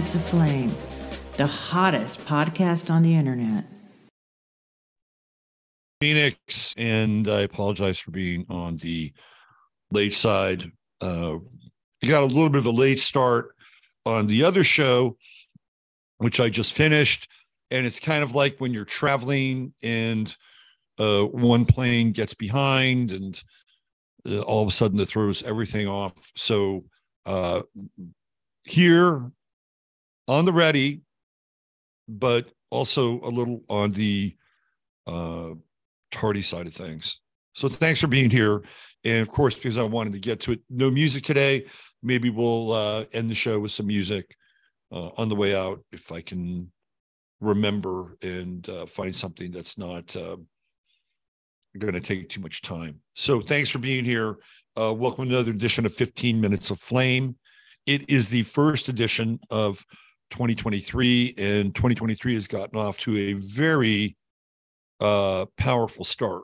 15 Minutes of Flame, the hottest podcast on the internet. Phoenix, and I apologize for being on the late side. Uh, you got a little bit of a late start on the other show, which I just finished, and it's kind of like when you're traveling and uh, one plane gets behind, and uh, all of a sudden it throws everything off. So uh, here on the ready, but also a little on the uh, tardy side of things. So thanks for being here. And of course, because I wanted to get to it, no music today. Maybe we'll uh, end the show with some music uh, on the way out if I can remember and uh, find something that's not uh, going to take too much time. So thanks for being here. Uh, welcome to another edition of 15 Minutes of Flame. It is the first edition of 2023, and 2023 has gotten off to a very uh, powerful start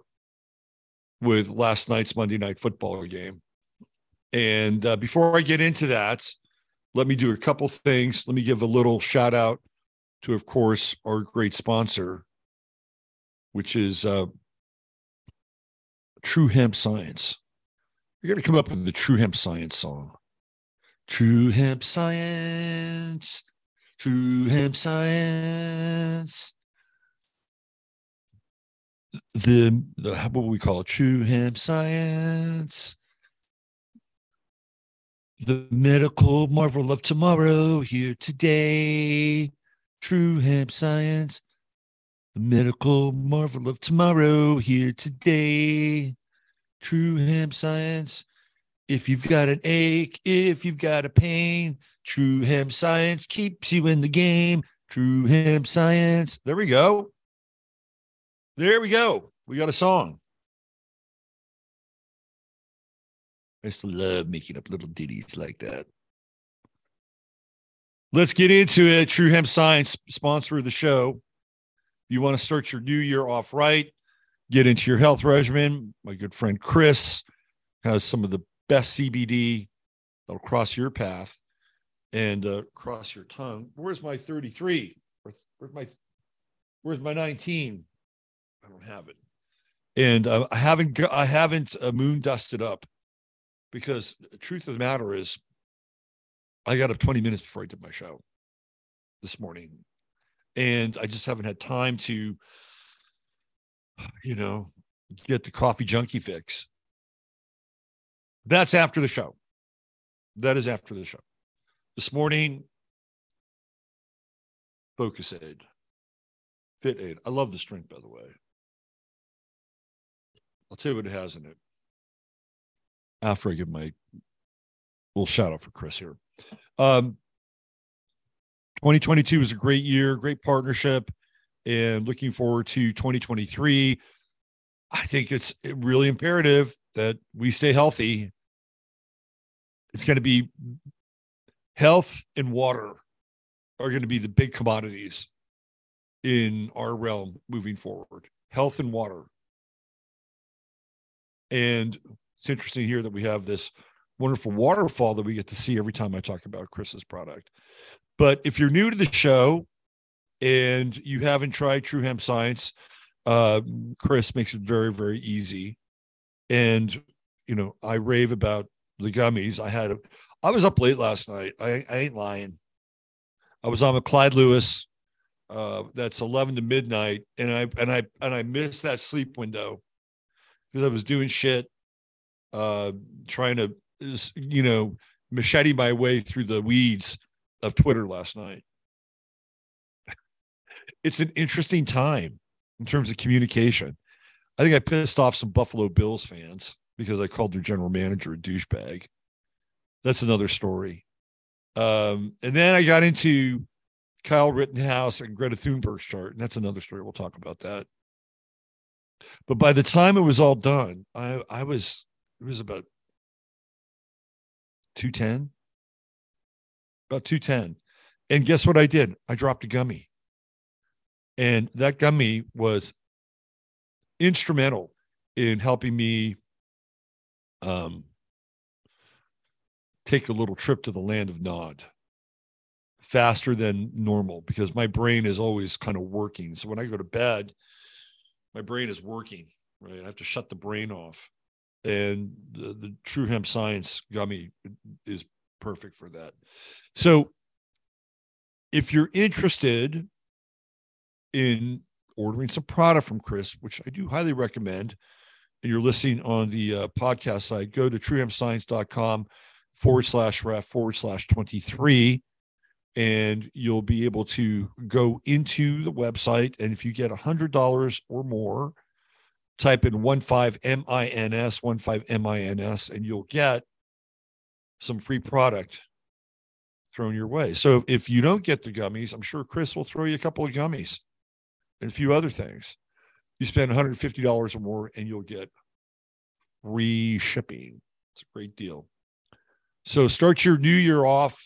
with last night's Monday night football game. And uh, before I get into that, let me do a couple things. Let me give a little shout out to, of course, our great sponsor, which is uh, True Hemp Science. You're going to come up with the True Hemp Science song. True Hemp Science, True Hemp Science. The, the what we call? True Hemp Science. The medical marvel of tomorrow here today. True Hemp Science. The medical marvel of tomorrow here today. True Hemp Science. If you've got an ache, if you've got a pain, True Hemp Science keeps you in the game. True Hemp Science. There we go. There we go. We got a song. I to love making up little ditties like that. Let's get into it. True Hemp Science, sponsor of the show. You want to start your new year off right, get into your health regimen. My good friend Chris has some of the best CBD that'll cross your path and uh, cross your tongue. Where's my 33? Where's my Where's my 19? I don't have it, and uh, I haven't I haven't uh, moon dusted up because the truth of the matter is, I got up 20 minutes before I did my show this morning, and I just haven't had time to, you know, get the coffee junkie fix. That's after the show. That is after the show. This morning, Focus Aid, Fit Aid. I love this drink, by the way. I'll tell you what it has in it after I give my little shout out for Chris here. Um, 2022 was a great year, great partnership, and looking forward to 2023. I think it's really imperative that we stay healthy. It's going to be health and water are going to be the big commodities in our realm moving forward. Health and water. And it's interesting here that we have this wonderful waterfall that we get to see every time I talk about Chris's product. But if you're new to the show and you haven't tried True Hemp Science, uh, Chris makes it very, very easy. And, you know, I rave about the gummies. I had, a, I was up late last night. I, I ain't lying. I was on with Clyde Lewis. Uh, that's 11 to midnight. And I, and I, and I missed that sleep window because I was doing shit, uh, trying to you know, machete my way through the weeds of Twitter last night. It's an interesting time in terms of communication. I think I pissed off some Buffalo Bills fans because I called their general manager a douchebag. That's another story. Um, and then I got into Kyle Rittenhouse and Greta Thunberg's chart, and that's another story. We'll talk about that. But by the time it was all done, I I was it was about 210 about 210 and guess what i did i dropped a gummy and that gummy was instrumental in helping me um, take a little trip to the land of nod faster than normal because my brain is always kind of working. So when i go to bed my brain is working right? I have to shut the brain off. And the, the true hemp science gummy is perfect for that. So if you're interested in ordering some product from chris which i do highly recommend and you're listening on the uh, podcast site go to truehempscience.com forward slash ref forward slash 23 and you'll be able to go into the website and if you get a hundred dollars or more type in one five M-I-N-S, one five M-I-N-S, and you'll get some free product thrown your way. So if you don't get the gummies, I'm sure Chris will throw you a couple of gummies and a few other things. You spend $150 or more and you'll get free shipping. It's a great deal. So start your new year off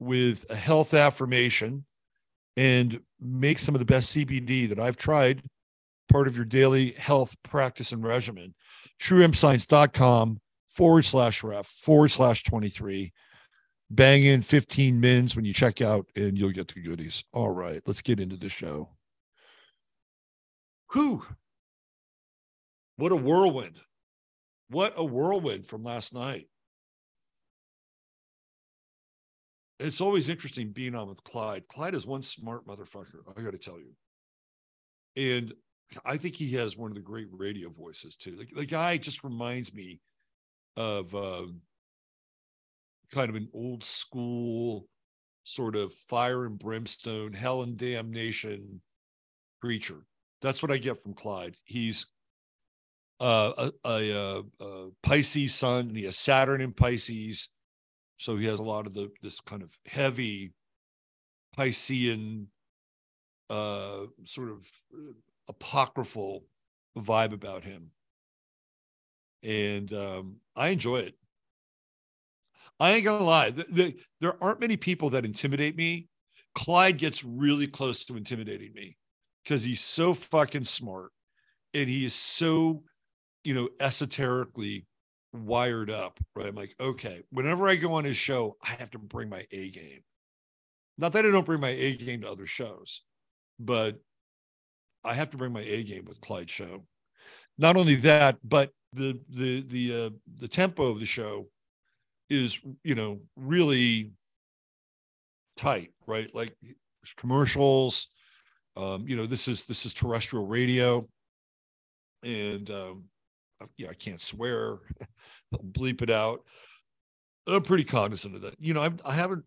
with a health affirmation and make some of the best CBD that I've tried part of your daily health practice and regimen. TrueHempScience.com forward slash ref forward slash 23. Bang in 15 mins when you check out and you'll get the goodies. All right, let's get into the show. Whew. What a whirlwind. What a whirlwind from last night. It's always interesting being on with Clyde. Clyde is one smart motherfucker, I got to tell you. And I think he has one of the great radio voices too. The, the guy just reminds me of uh, kind of an old school sort of fire and brimstone, hell and damnation creature. That's what I get from Clyde. He's uh, a, a, a, Pisces sun, and he has Saturn in Pisces, so he has a lot of the this kind of heavy Piscean uh, sort of uh, apocryphal vibe about him. And um, I enjoy it. I ain't gonna lie, the, the, there aren't many people that intimidate me. Clyde gets really close to intimidating me because he's so fucking smart and he is so, you know, esoterically wired up, right? I'm like, okay, whenever I go on his show, I have to bring my A game. Not that I don't bring my A game to other shows, but I have to bring my A game with Clyde show. Not only that, but the the the uh, the tempo of the show is you know really tight, right? Like commercials. Um, you know, this is this is terrestrial radio, and um, yeah, I can't swear. Bleep it out. I'm pretty cognizant of that. You know, I've, I haven't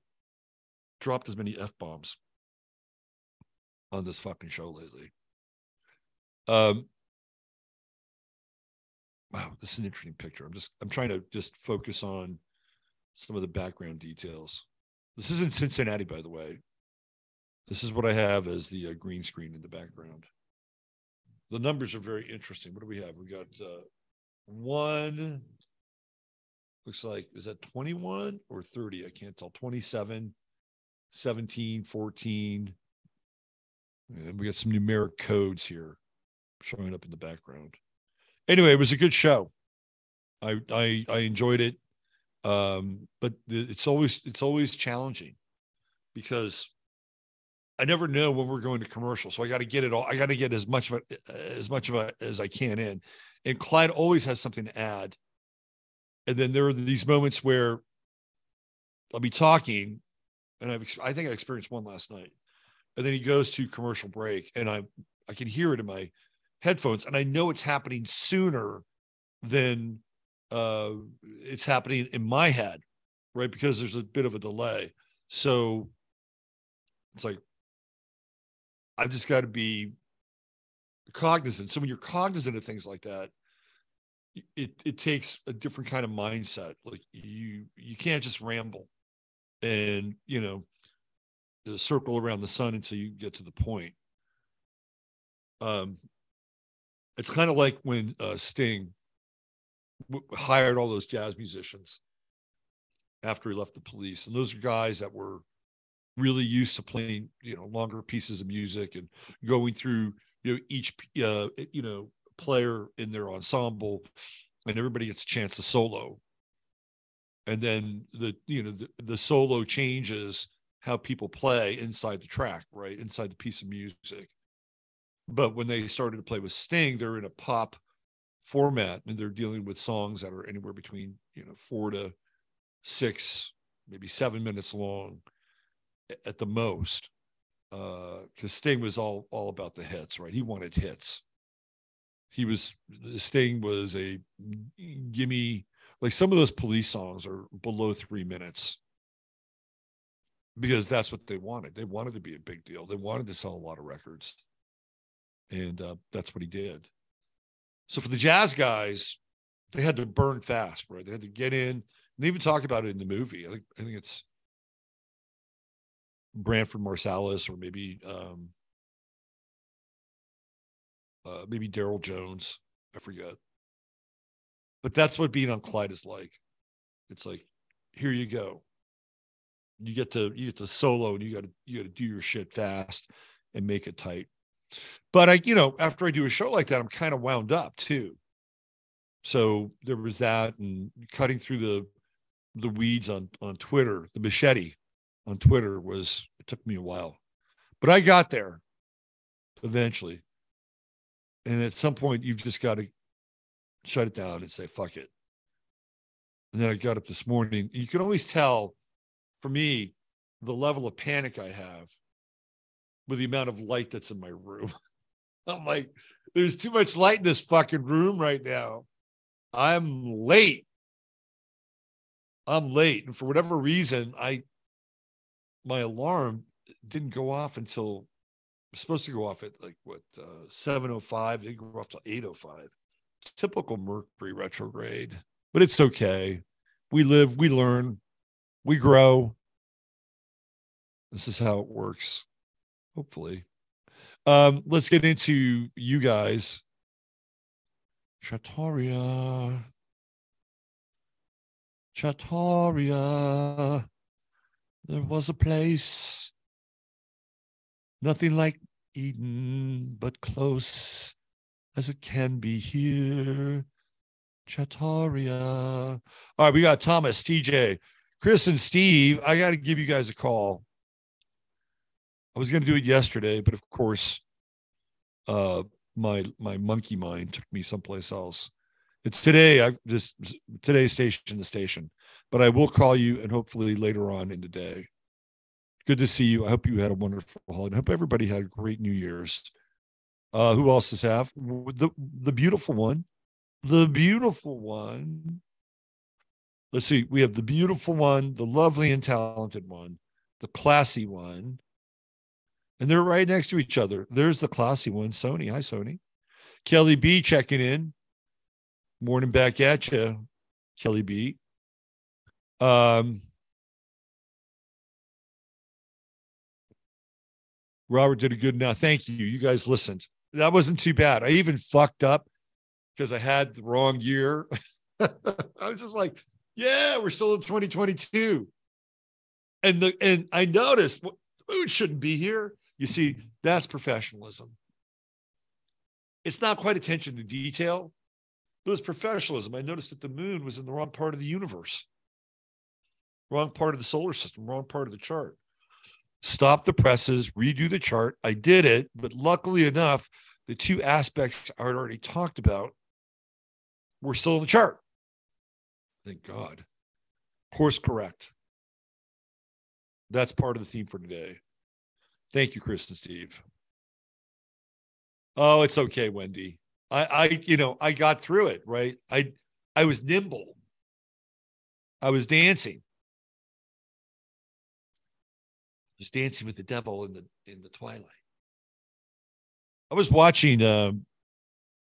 dropped as many f bombs on this fucking show lately. Um, wow, this is an interesting picture. I'm just I'm trying to just focus on some of the background details. This is in Cincinnati, by the way. This is what I have as the uh, green screen in the background. The numbers are very interesting. What do we have? We got uh, one. Looks like is that 21 or 30? I can't tell. 27, 17, 14. And we got some numeric codes here showing up in the background. Anyway, it was a good show. I I I enjoyed it. Um, but it's always it's always challenging because I never know when we're going to commercial. So I got to get it all. I got to get as much of it as much of it as I can in. And Clyde always has something to add. And then there are these moments where I'll be talking, and I've I think I experienced one last night. And then he goes to commercial break, and I I can hear it in my headphones and I know it's happening sooner than uh, it's happening in my head, right? Because there's a bit of a delay. So it's like, I've just got to be cognizant. So when you're cognizant of things like that, it it takes a different kind of mindset. Like you you can't just ramble and you know circle around the sun until you get to the point. Um, it's kind of like when uh, Sting w- hired all those jazz musicians after he left the police, and those are guys that were really used to playing you know longer pieces of music and going through you know each uh, you know player in their ensemble, and everybody gets a chance to solo. And then the you know the, the solo changes how people play inside the track, right? Inside the piece of music. But when they started to play with Sting, they're in a pop format and they're dealing with songs that are anywhere between, you know, four to six, maybe seven minutes long at the most. Uh, because Sting was all all about the hits, right? He wanted hits. He was Sting was a gimme like some of those police songs are below three minutes because that's what they wanted. They wanted to be a big deal. They wanted to sell a lot of records, and uh, that's what he did. So for the jazz guys, they had to burn fast, right? They had to get in. And even talk about it in the movie. I think I think it's Branford Marsalis or maybe um, uh, maybe Darryl Jones. I forget. But that's what being on Clyde is like. It's like, here you go you get to you get to solo and you got to you got to do your shit fast and make it tight but i you know after i do a show like that i'm kind of wound up too so there was that and cutting through the the weeds on on twitter the machete on twitter was it took me a while but i got there eventually and at some point you've just got to shut it down and say fuck it and then i got up this morning you can always tell for me, the level of panic I have with the amount of light that's in my room. I'm like, there's too much light in this fucking room right now. I'm late. I'm late. And for whatever reason, I my alarm didn't go off until supposed to go off at like what uh 705 it go off to 805 typical mercury retrograde but it's okay we live we learn we grow. This is how it works. Hopefully. Um, let's get into you guys. Trattoria. Trattoria. There was a place. Nothing like Eden, but close as it can be here. Trattoria. All right, we got Thomas, TJ, Chris and Steve, I got to give you guys a call. I was going to do it yesterday, but of course, uh, my my monkey mind took me someplace else. It's today. I just today's station the station, but I will call you and hopefully later on in the day. Good to see you. I hope you had a wonderful holiday. I hope everybody had a great New Year's. Uh, who else does have the the beautiful one? The beautiful one let's see, we have the beautiful one, the lovely and talented one, the classy one, and they're right next to each other. There's the classy one, Sony. Hi, Sony. Kelly B checking in. Morning back at you, Kelly B. Um, Robert did a good now. Thank you. You guys listened. That wasn't too bad. I even fucked up because I had the wrong year. I was just like, yeah, we're still in 2022. And the and I noticed well, food shouldn't be here. You see, that's professionalism. It's not quite attention to detail, but it's professionalism. I noticed that the moon was in the wrong part of the universe, wrong part of the solar system, wrong part of the chart. Stop the presses, redo the chart. I did it, but luckily enough, the two aspects I had already talked about were still in the chart. Thank God. Course correct. That's part of the theme for today. Thank you, Chris and Steve. Oh, it's okay, Wendy. I, I, you know, I got through it, right? I, I was nimble. I was dancing. Was dancing with the devil in the in the twilight. I was watching uh,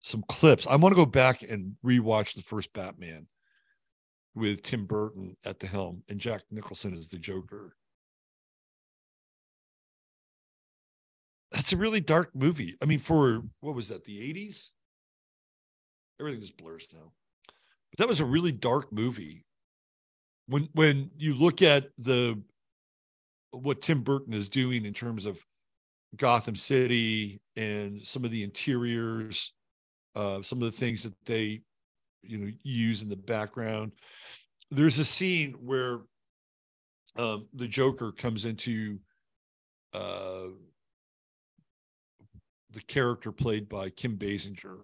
some clips. I want to go back and rewatch the first Batman with Tim Burton at the helm and Jack Nicholson as the Joker. That's a really dark movie. I mean, for what was that, the 80s? Everything just blurs now. But that was a really dark movie. When when you look at the what Tim Burton is doing in terms of Gotham City and some of the interiors, uh, some of the things that they, you know, use in the background. There's a scene where um, the Joker comes into uh, the character played by Kim Basinger,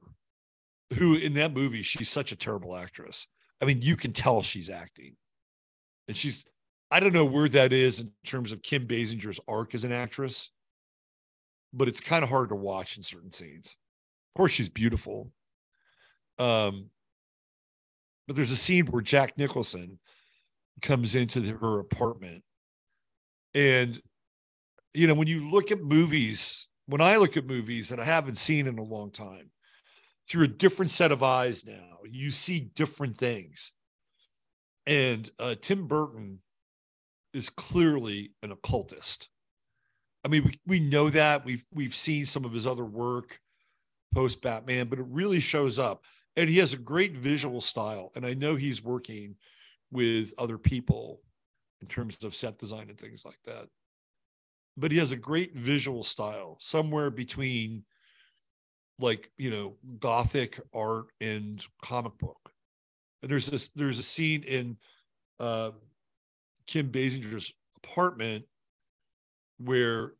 who in that movie she's such a terrible actress. I mean, you can tell she's acting, and she's. I don't know where that is in terms of Kim Basinger's arc as an actress but it's kind of hard to watch in certain scenes. Of course, she's beautiful. Um, but there's a scene where Jack Nicholson comes into the, her apartment, and you know when you look at movies, when I look at movies that I haven't seen in a long time, through a different set of eyes now, you see different things. And uh, Tim Burton is clearly an occultist. I mean, we, we know that we've we've seen some of his other work post Batman, but it really shows up. And he has a great visual style. And I know he's working with other people in terms of set design and things like that. But he has a great visual style, somewhere between like, you know, gothic art and comic book. And there's this, there's a scene in uh Kim Basinger's apartment where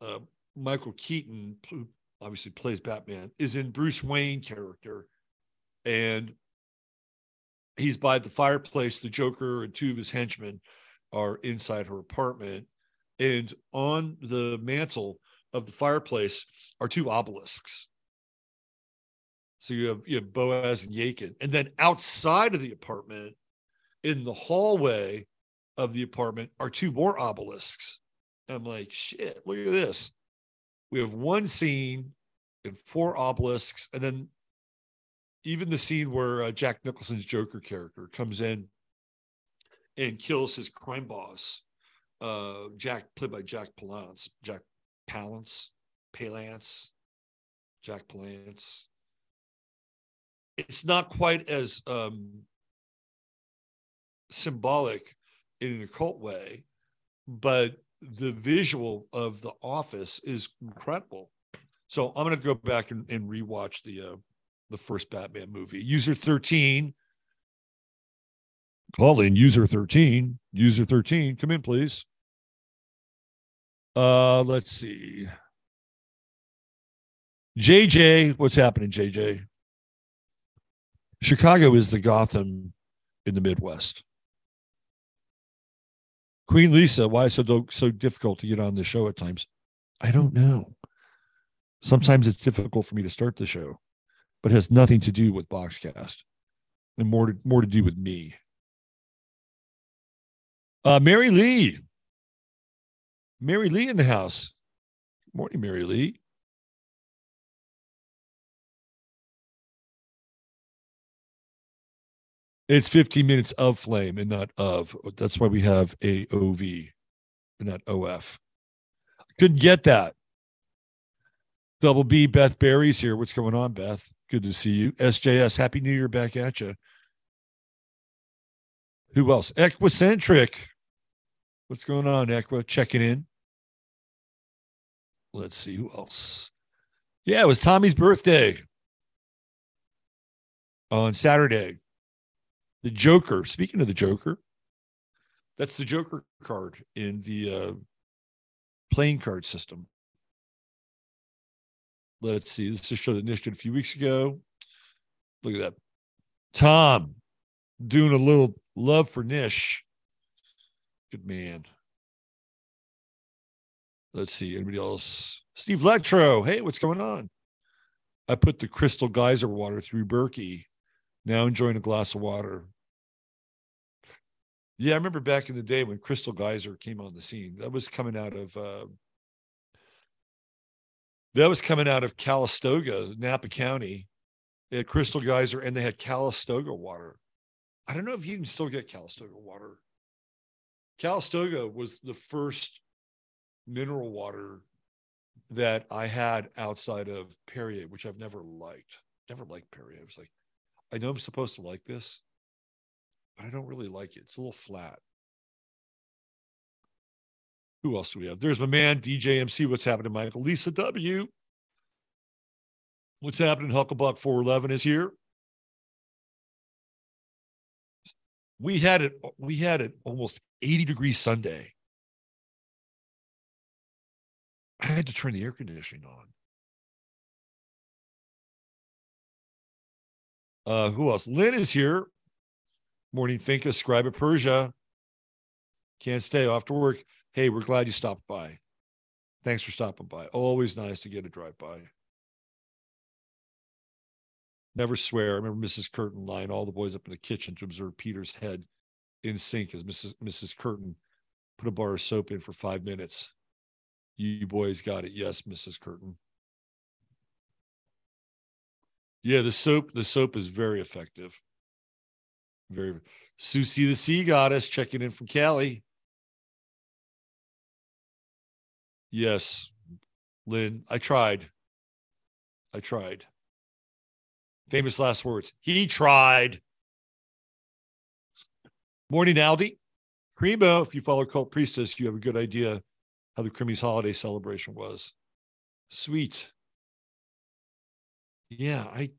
uh, Michael Keaton, who obviously plays Batman, is in Bruce Wayne character, and he's by the fireplace. The Joker and two of his henchmen are inside her apartment, and on the mantle of the fireplace are two obelisks. So you have you have Boaz and Yakin, and then outside of the apartment, in the hallway of the apartment, are two more obelisks. I'm like, shit, look at this. We have one scene and four obelisks, and then even the scene where uh, Jack Nicholson's Joker character comes in and kills his crime boss, uh, Jack, played by Jack Palance, Jack Palance, Palance, Jack Palance. It's not quite as um, symbolic in an occult way, but the visual of the office is incredible. So I'm going to go back and, and rewatch the uh, the first Batman movie. User 13. Call in user 13. User 13, come in, please. Uh, let's see. JJ, what's happening, JJ? Chicago is the Gotham in the Midwest. Queen Lisa, why is it so, so difficult to get on the show at times? I don't know. Sometimes it's difficult for me to start the show, but it has nothing to do with Boxcast and more to, more to do with me. Uh, Mary Lee. Mary Lee in the house. Good morning, Mary Lee. It's 15 minutes of flame and not of. That's why we have AOV and not OF. Couldn't get that. Double B, Beth Barry's here. What's going on, Beth? Good to see you. SJS, Happy New Year back at you. Who else? Equicentric. What's going on, Equa? Checking in. Let's see who else. Yeah, it was Tommy's birthday on Saturday the Joker. Speaking of the Joker, that's the Joker card in the uh, playing card system. Let's see. This is a show that Nish did a few weeks ago. Look at that. Tom doing a little love for Nish. Good man. Let's see. Anybody else? Steve Lectro. Hey, what's going on? I put the crystal geyser water through Berkey Now enjoying a glass of water. Yeah, I remember back in the day when Crystal Geyser came on the scene. That was coming out of uh, that was coming out of Calistoga, Napa County. Had Crystal Geyser and they had Calistoga water. I don't know if you can still get Calistoga water. Calistoga was the first mineral water that I had outside of Perrier, which I've never liked. Never liked Perrier. I was like, I know I'm supposed to like this, I don't really like it. It's a little flat. Who else do we have? There's my man, DJ MC. What's happening, Michael? Lisa W. What's happening? Hucklebuck 411 is here. We had it, we had it almost 80 degree Sunday. I had to turn the air conditioning on. Uh, who else? Lynn is here. Morning Finca, scribe of Persia. Can't stay off to work. Hey, we're glad you stopped by. Thanks for stopping by. Always nice to get a drive by. Never swear. I remember Mrs. Curtin lying all the boys up in the kitchen to observe Peter's head in sync as Mrs. Mrs. Curtin put a bar of soap in for five minutes. You boys got it. Yes, Mrs. Curtin. Yeah, the soap, the soap is very effective. Very Susie the Sea Goddess checking in from Cali. Yes, Lynn, I tried. I tried. Famous last words. He tried. Morning, Aldi. Cremo, if you follow Cult Priestess, you have a good idea how the Crimmy's holiday celebration was. Sweet. Yeah, I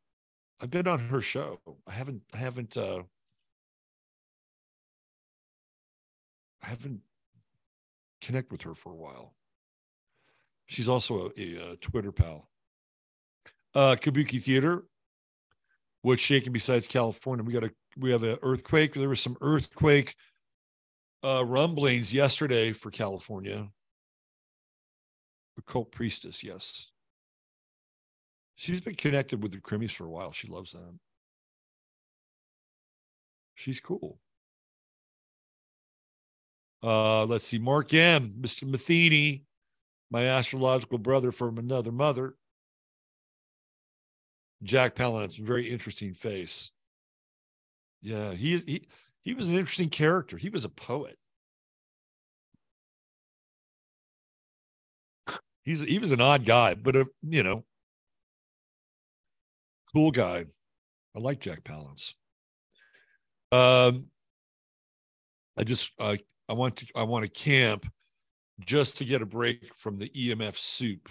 I've been on her show. I haven't I haven't uh I haven't connect with her for a while. She's also a, a, a Twitter pal. Uh Kabuki Theater. What's shaking besides California? We got a we have an earthquake. There was some earthquake uh rumblings yesterday for California. The cult priestess, yes. She's been connected with the Crimmies for a while. She loves them. She's cool. Uh, let's see. Mark M, Mr. Matheny, my astrological brother from another mother. Jack Palance, very interesting face. Yeah, he he he was an interesting character. He was a poet. He's he was an odd guy, but a, you know, cool guy. I like Jack Palance. Um, I just I I want to I want to camp just to get a break from the EMF soup.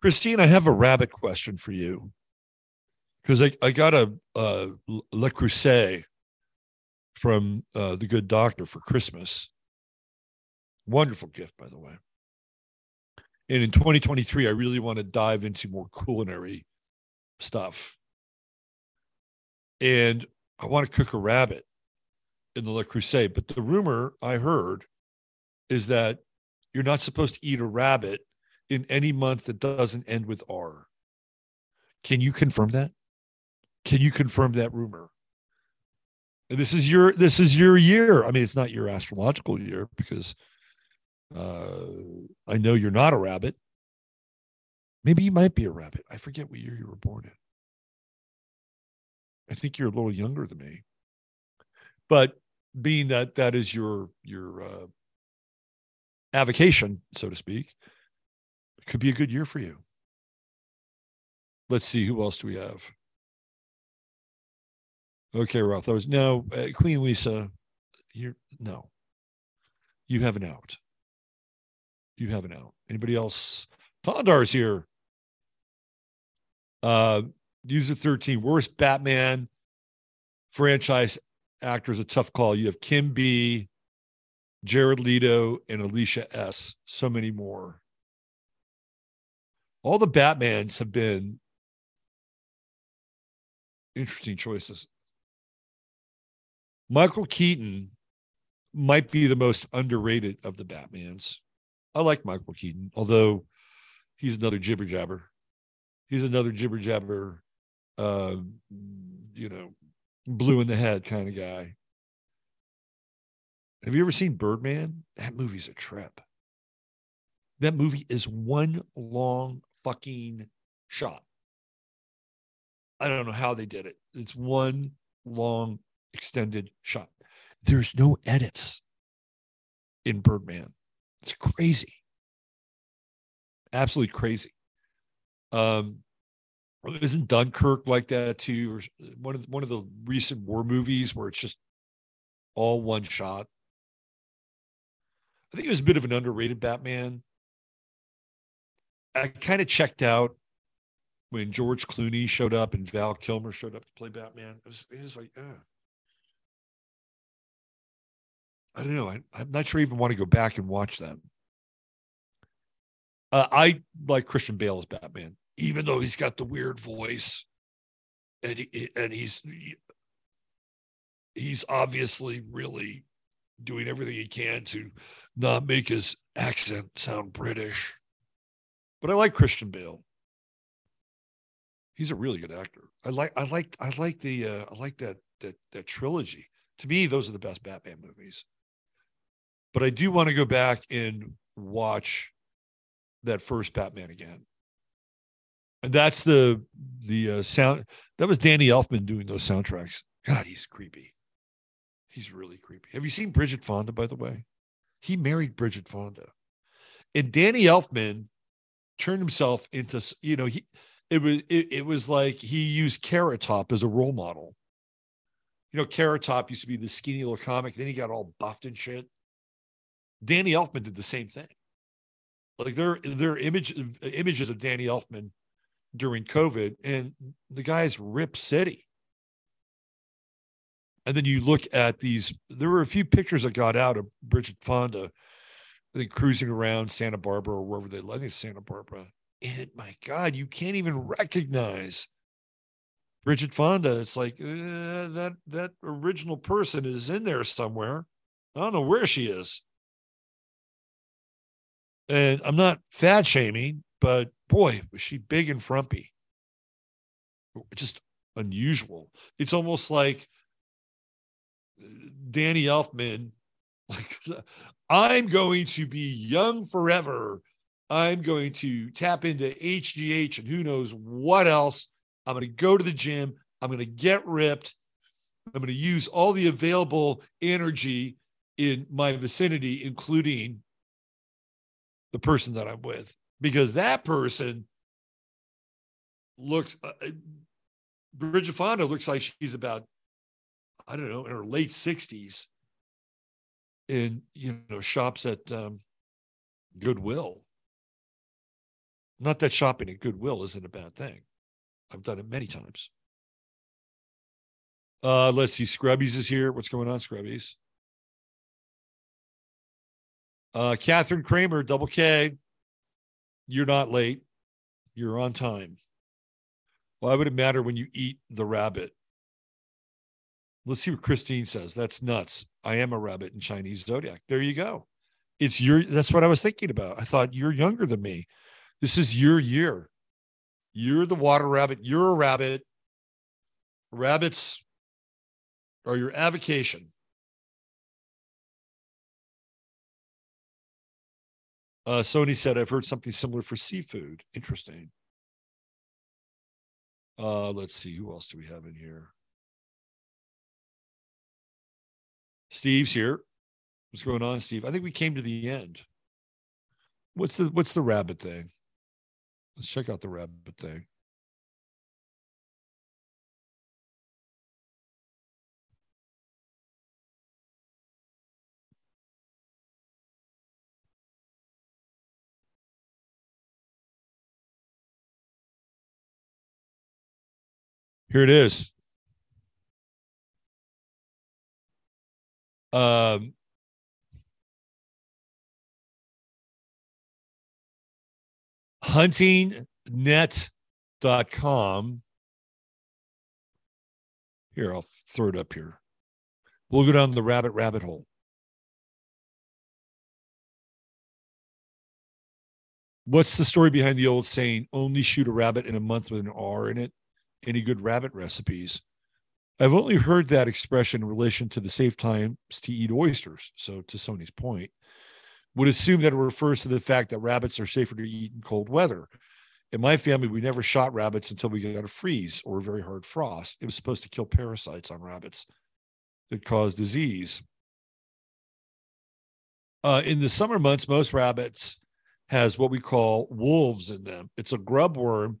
Christine, I have a rabbit question for you because I, I got a, a Le Creuset from uh, the good doctor for Christmas. Wonderful gift, by the way. And in 2023, I really want to dive into more culinary stuff. And I want to cook a rabbit in the Le Creuset. But the rumor I heard is that you're not supposed to eat a rabbit in any month that doesn't end with R. Can you confirm that? Can you confirm that rumor? And this is your this is your year. I mean, it's not your astrological year because uh, I know you're not a rabbit. Maybe you might be a rabbit. I forget what year you were born in. I think you're a little younger than me. But being that that is your your uh, avocation, so to speak, it could be a good year for you. Let's see who else do we have. Okay, Ralph. That was no uh, Queen Lisa. You're no. You have an out. You have an out. Anybody else? Tondar's here. Uh, user 13, worst Batman franchise actor is a tough call. You have Kim B, Jared Leto, and Alicia S. So many more. All the Batmans have been interesting choices. Michael Keaton might be the most underrated of the Batmans. I like Michael Keaton, although he's another jibber jabber. He's another jibber jabber uh, you know, blue in the head kind of guy. Have you ever seen Birdman? That movie's a trip. That movie is one long fucking shot. I don't know how they did it. It's one long extended shot. There's no edits in Birdman. It's crazy. Absolutely crazy. Um, isn't Dunkirk like that too? Or one of the, one of the recent war movies where it's just all one shot. I think it was a bit of an underrated Batman. I kind of checked out when George Clooney showed up and Val Kilmer showed up to play Batman. It was, it was like, uh, I don't know. I, am not sure I even want to go back and watch them. Uh, I like Christian Bale as Batman, even though he's got the weird voice, and he, and he's he's obviously really doing everything he can to not make his accent sound British. But I like Christian Bale. He's a really good actor. I like I like I like the uh, I like that that that trilogy. To me, those are the best Batman movies. But I do want to go back and watch that first Batman again. That's the the uh, sound that was Danny Elfman doing those soundtracks. God, he's creepy. He's really creepy. Have you seen Bridget Fonda, by the way? He married Bridget Fonda. And Danny Elfman turned himself into, you know, he it was it, it was like he used Carrot Top as a role model. You know, Carrot Top used to be the skinny little comic, then he got all buffed and shit. Danny Elfman did the same thing. Like there are image, images of Danny Elfman during COVID, and the guy's Rip City. And then you look at these, there were a few pictures that got out of Bridget Fonda, I think cruising around Santa Barbara or wherever they, I think Santa Barbara. And my God, you can't even recognize Bridget Fonda. It's like uh, that that original person is in there somewhere. I don't know where she is. And I'm not fat shaming, but boy, was she big and frumpy. Just unusual. It's almost like uh, Danny Elfman, like I'm going to be young forever. I'm going to tap into HGH and who knows what else. I'm going to go to the gym. I'm going to get ripped. I'm going to use all the available energy in my vicinity, including the person that I'm with, because that person looks, uh, uh Bridget Fonda looks like she's about I don't know, in her late 60s and, you know, shops at um, Goodwill. Not that shopping at Goodwill isn't a bad thing. I've done it many times. Uh, let's see. Scrubbies is here. What's going on, Scrubbies? Uh, Catherine Kramer, double K. You're not late. You're on time. Why would it matter when you eat the rabbit? Let's see what Christine says. That's nuts. I am a rabbit in Chinese zodiac. There you go. It's your, that's what I was thinking about. I thought you're younger than me. This is your year. You're the water rabbit. You're a rabbit. Rabbits are your avocation. Uh, Sony said, I've heard something similar for seafood. Interesting. Uh, let's see. Who else do we have in here? Steve's here. What's going on, Steve? I think we came to the end. What's the what's the rabbit thing? Let's check out the rabbit thing. Here it is. Um, huntingnet.com. Here, I'll throw it up here. We'll go down the rabbit rabbit hole. What's the story behind the old saying, only shoot a rabbit in a month with an R in it? Any good rabbit recipes. I've only heard that expression in relation to the safe times to eat oysters. So, to Sony's point, would assume that it refers to the fact that rabbits are safer to eat in cold weather. In my family, we never shot rabbits until we got a freeze or a very hard frost. It was supposed to kill parasites on rabbits that cause disease. Uh, in the summer months, most rabbits has what we call wolves in them. It's a grub worm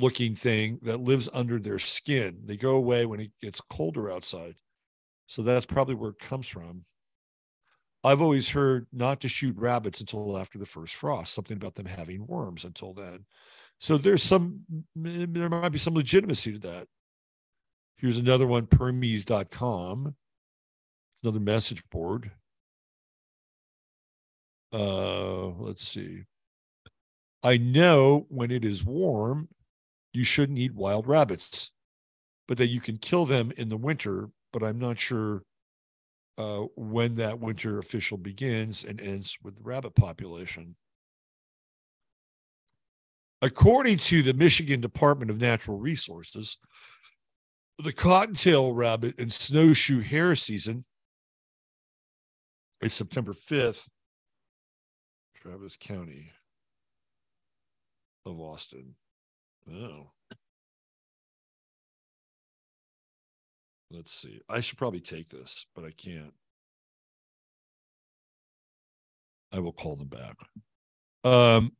looking thing that lives under their skin. They go away when it gets colder outside. So that's probably where it comes from. I've always heard not to shoot rabbits until after the first frost, something about them having worms until then. So there's some, there might be some legitimacy to that. Here's another one, Permies.com, another message board. Uh, let's see. I know when it is warm, you shouldn't eat wild rabbits, but that you can kill them in the winter. But I'm not sure uh, when that winter official begins and ends with the rabbit population. According to the Michigan Department of Natural Resources, the cottontail rabbit and snowshoe hare season is September 5th, Travis County of Austin. Oh. Let's see. I should probably take this, but I can't. I will call them back. Um,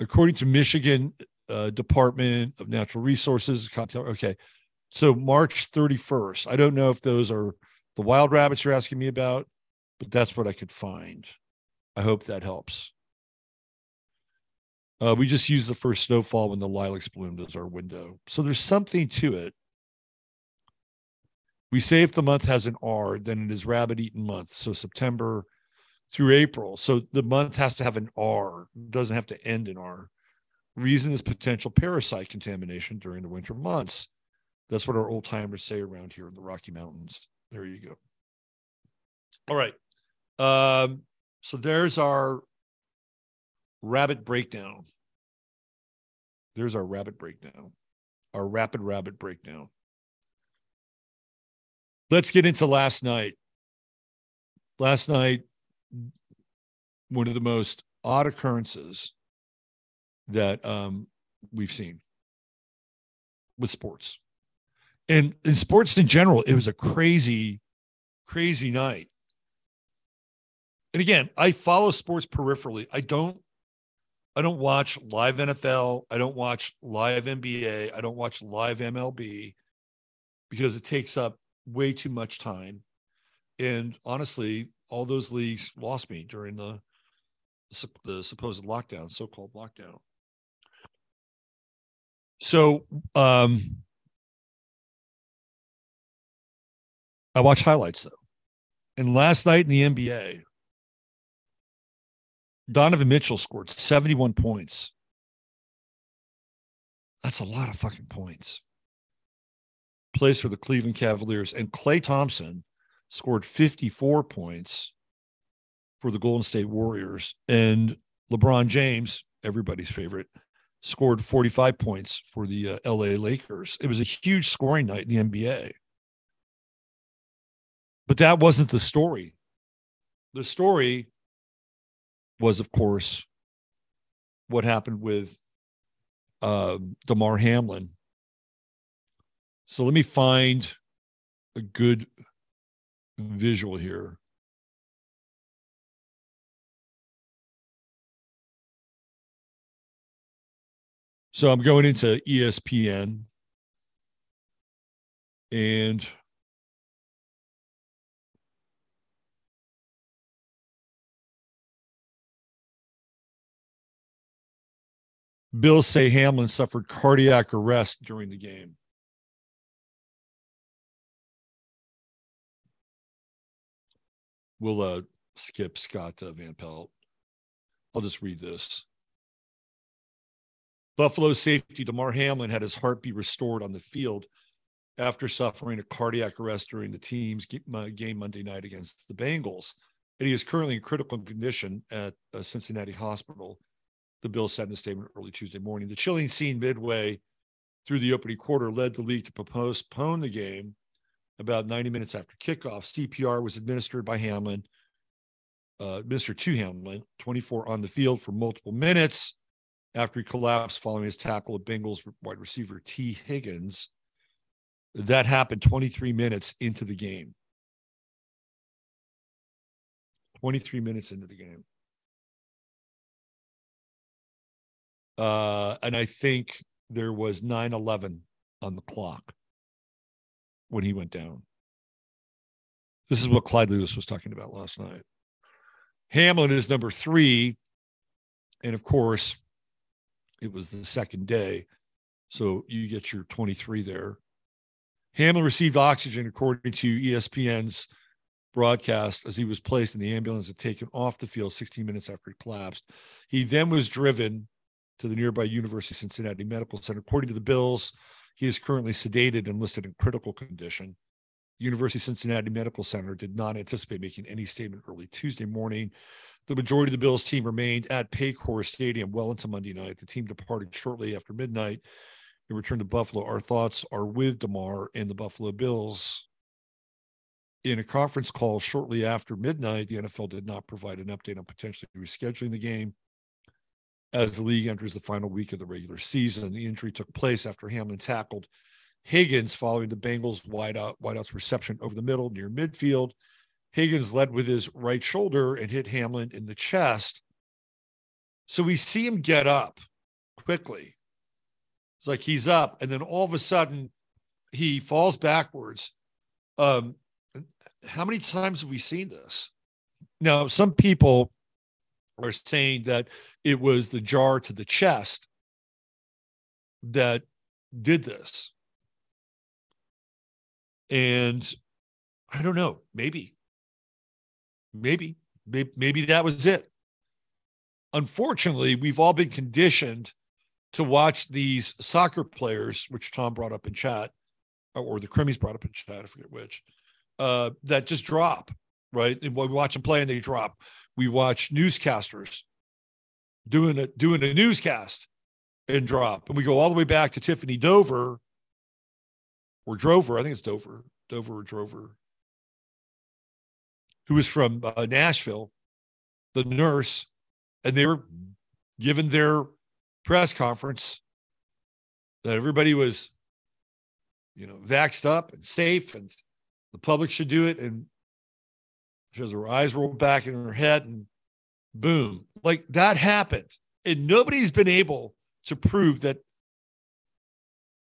according to Michigan uh, Department of Natural Resources, okay. So March 31st. I don't know if those are the wild rabbits you're asking me about, but that's what I could find. I hope that helps. Uh, we just use the first snowfall when the lilacs bloomed as our window. So there's something to it. We say if the month has an R, then it is rabbit eaten month. So September through April. So the month has to have an R, it doesn't have to end in R. Reason is potential parasite contamination during the winter months. That's what our old timers say around here in the Rocky Mountains. There you go. All right. Um, so there's our rabbit breakdown. There's our rabbit breakdown, our rapid rabbit breakdown. Let's get into last night. Last night, one of the most odd occurrences that um, we've seen with sports. And in sports in general, it was a crazy, crazy night. And again, I follow sports peripherally. I don't I don't watch live NFL. I don't watch live NBA. I don't watch live MLB because it takes up way too much time. And honestly, all those leagues lost me during the the supposed lockdown, so-called lockdown. So, um, I watch highlights though. And last night in the NBA, Donovan Mitchell scored 71 points. That's a lot of fucking points. Plays for the Cleveland Cavaliers. And Klay Thompson scored 54 points for the Golden State Warriors. And LeBron James, everybody's favorite, scored 45 points for the uh, LA Lakers. It was a huge scoring night in the NBA. But that wasn't the story. The story was, of course, what happened with um, Damar Hamlin. So let me find a good visual here. So I'm going into ESPN and Bills say Hamlin suffered cardiac arrest during the game. We'll uh, skip Scott uh, Van Pelt. I'll just read this. Buffalo safety Damar Hamlin had his heart be restored on the field after suffering a cardiac arrest during the team's game Monday night against the Bengals. And he is currently in critical condition at uh, Cincinnati Hospital the Bills said in a statement early Tuesday morning. The chilling scene midway through the opening quarter led the league to postpone the game about 90 minutes after kickoff. CPR was administered by Hamlin, uh, administered to Hamlin, 24 on the field for multiple minutes after he collapsed following his tackle of Bengals wide receiver Tee Higgins. That happened 23 minutes into the game. 23 minutes into the game. Uh, and I think there was 9 11 on the clock when he went down. This is what Clyde Lewis was talking about last night. Hamlin is number three. And of course, it was the second day. So you get your 23 there. Hamlin received oxygen, according to ESPN's broadcast, as he was placed in the ambulance and taken off the field 16 minutes after he collapsed. He then was driven to the nearby University of Cincinnati Medical Center. According to the Bills, he is currently sedated and listed in critical condition. University of Cincinnati Medical Center did not anticipate making any statement early Tuesday morning. The majority of the Bills team remained at Paycor Stadium well into Monday night. The team departed shortly after midnight and returned to Buffalo. Our thoughts are with Damar and the Buffalo Bills. In a conference call shortly after midnight, the NFL did not provide an update on potentially rescheduling the game as the league enters the final week of the regular season. The injury took place after Hamlin tackled Higgins following the Bengals wideout wideout's reception over the middle near midfield. Higgins led with his right shoulder and hit Hamlin in the chest. So we see him get up quickly. It's like he's up, and then all of a sudden he falls backwards. Um, how many times have we seen this? Now, some people are saying that it was the jar to the chest that did this. And I don't know, maybe maybe, maybe, that was it. Unfortunately, we've all been conditioned to watch these soccer players, which Tom brought up in chat, or the Crimmies brought up in chat, I forget which, uh, that just drop, right? And we watch them play and they drop. We watch newscasters doing a doing a newscast and drop. And we go all the way back to Tiffany Dover or Drover. I think it's Dover, Dover or Drover who was from uh, Nashville, the nurse, and they were given their press conference that everybody was, you know, vaxxed up and safe, and the public should do it. And she has her eyes rolled back in her head, and boom, like that happened. And nobody's been able to prove that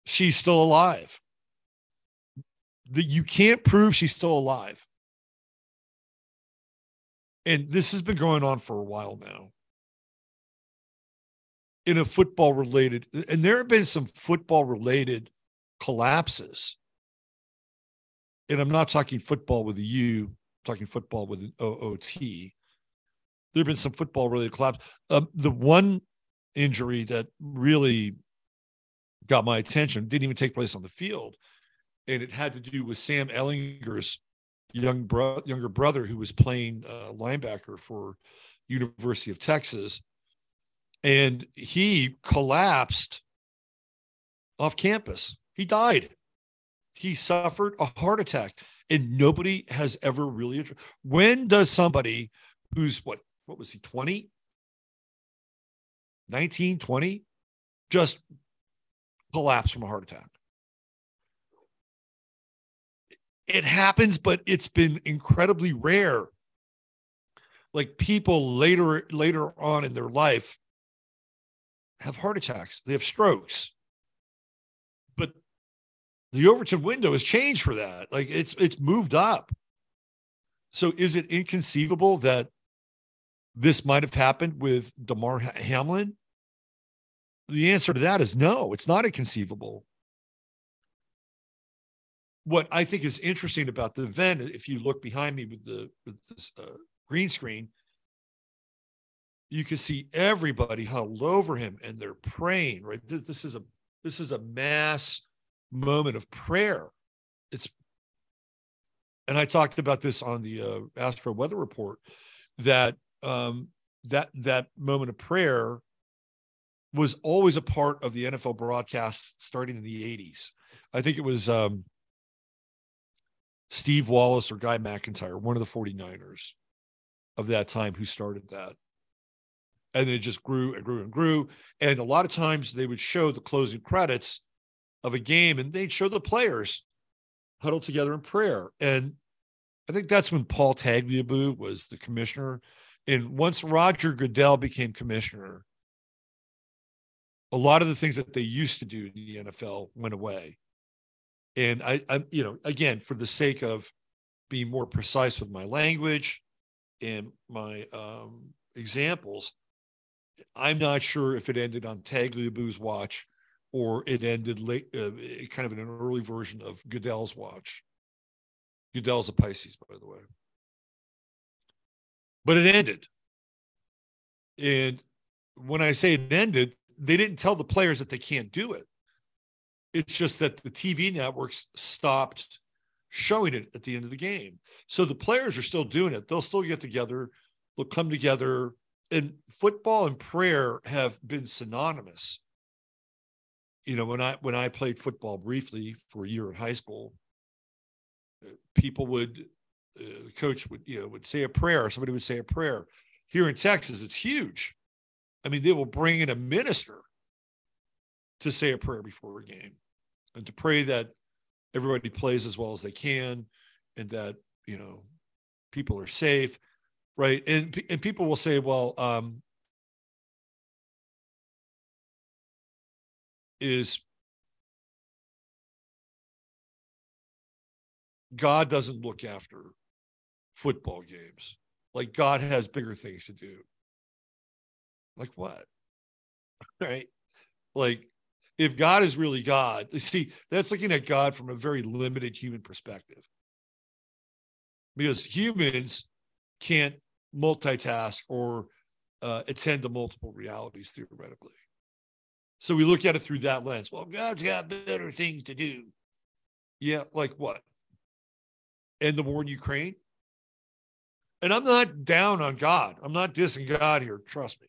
she's still alive. That you can't prove she's still alive. And this has been going on for a while now. In a football related and there have been some football related collapses. And i'm not talking football with a u I'm talking football with an oot there have been some football related collapse um, the one injury that really got my attention didn't even take place on the field and it had to do with sam Ehlinger's young bro- younger brother who was playing uh, linebacker for University of Texas, and he collapsed off campus. He died. He suffered a heart attack, and nobody has ever really. When does somebody who's what? What was he? 20? 19, 20? Just collapse from a heart attack it happens, but it's been incredibly rare. Like people later later on in their life have heart attacks, they have strokes. But the Overton window has changed for that. Like it's it's moved up. So is it inconceivable that this might have happened with Damar Hamlin? The answer to that is no, it's not inconceivable what I think is interesting about the event, if you look behind me with the with this uh, green screen, you can see everybody huddled over him and they're praying. Right, this is a this is a mass moment of prayer. It's, and I talked about this on the uh, Astro Weather Report that um, that that moment of prayer was always a part of the NFL broadcast starting in the 80s. I think it was um, Steve Wallace or Guy McIntyre, one of the 49ers of that time, who started that. And it just grew and grew and grew. And a lot of times they would show the closing credits of a game and they'd show the players huddled together in prayer. And I think that's when Paul Tagliabue was the commissioner. And once Roger Goodell became commissioner, a lot of the things that they used to do in the NFL went away. And I, I, you know, again, for the sake of being more precise with my language and my um, examples, I'm not sure if it ended on Tagliabue's watch or it ended late, uh, kind of in an early version of Goodell's watch. Goodell's a Pisces, by the way. But it ended. And when I say it ended, they didn't tell the players that they can't do it. It's just that the TV networks stopped showing it at the end of the game. So the players are still doing it. They'll still get together, they'll come together. And football and prayer have been synonymous. You know, when I when I played football briefly for a year in high school, people would uh, coach would you know would say a prayer somebody would say a prayer. Here in texas it's huge. I mean they will bring in a minister to say a prayer before a game and to pray that everybody plays as well as they can and that you know people are safe right? And and people will say well um is God doesn't look after football games. Like God has bigger things to do. Like what? right? Like if God is really God, you see, that's looking at God from a very limited human perspective. Because humans can't multitask or uh, attend to multiple realities theoretically. So we look at it through that lens. Well, God's got better things to do. Yeah, like what? End the war in Ukraine? And I'm not down on God. I'm not dissing God here. Trust me.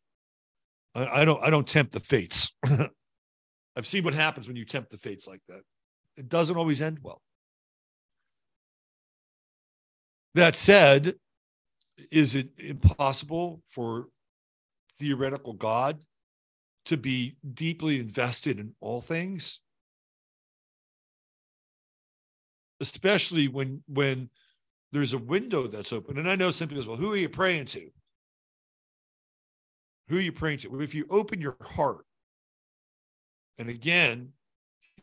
I, I don't. I don't tempt the fates. I've seen what happens when you tempt the fates like that. It doesn't always end well. That said, is it impossible for theoretical God to be deeply invested in all things? Especially when when there's a window that's open. And I know some people well, who are you praying to? Who are you praying to? If you open your heart, and again,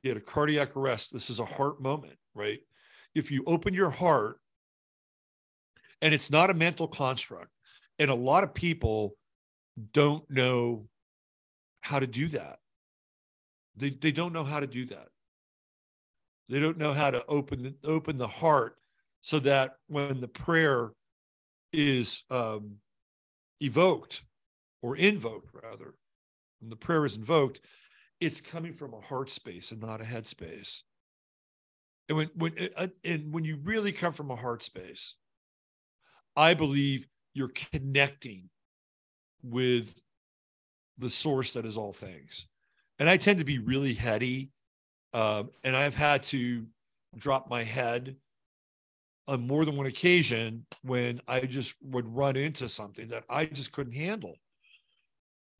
you had a cardiac arrest. This is a heart moment, right? If you open your heart, and it's not a mental construct, and a lot of people don't know how to do that. They, they don't know how to do that. They don't know how to open open the heart so that when the prayer is um, evoked or invoked, rather, when the prayer is invoked, it's coming from a heart space and not a head space. And when when uh, and when you really come from a heart space, I believe you're connecting with the source that is all things. And I tend to be really heady, um, and I've had to drop my head on more than one occasion when I just would run into something that I just couldn't handle.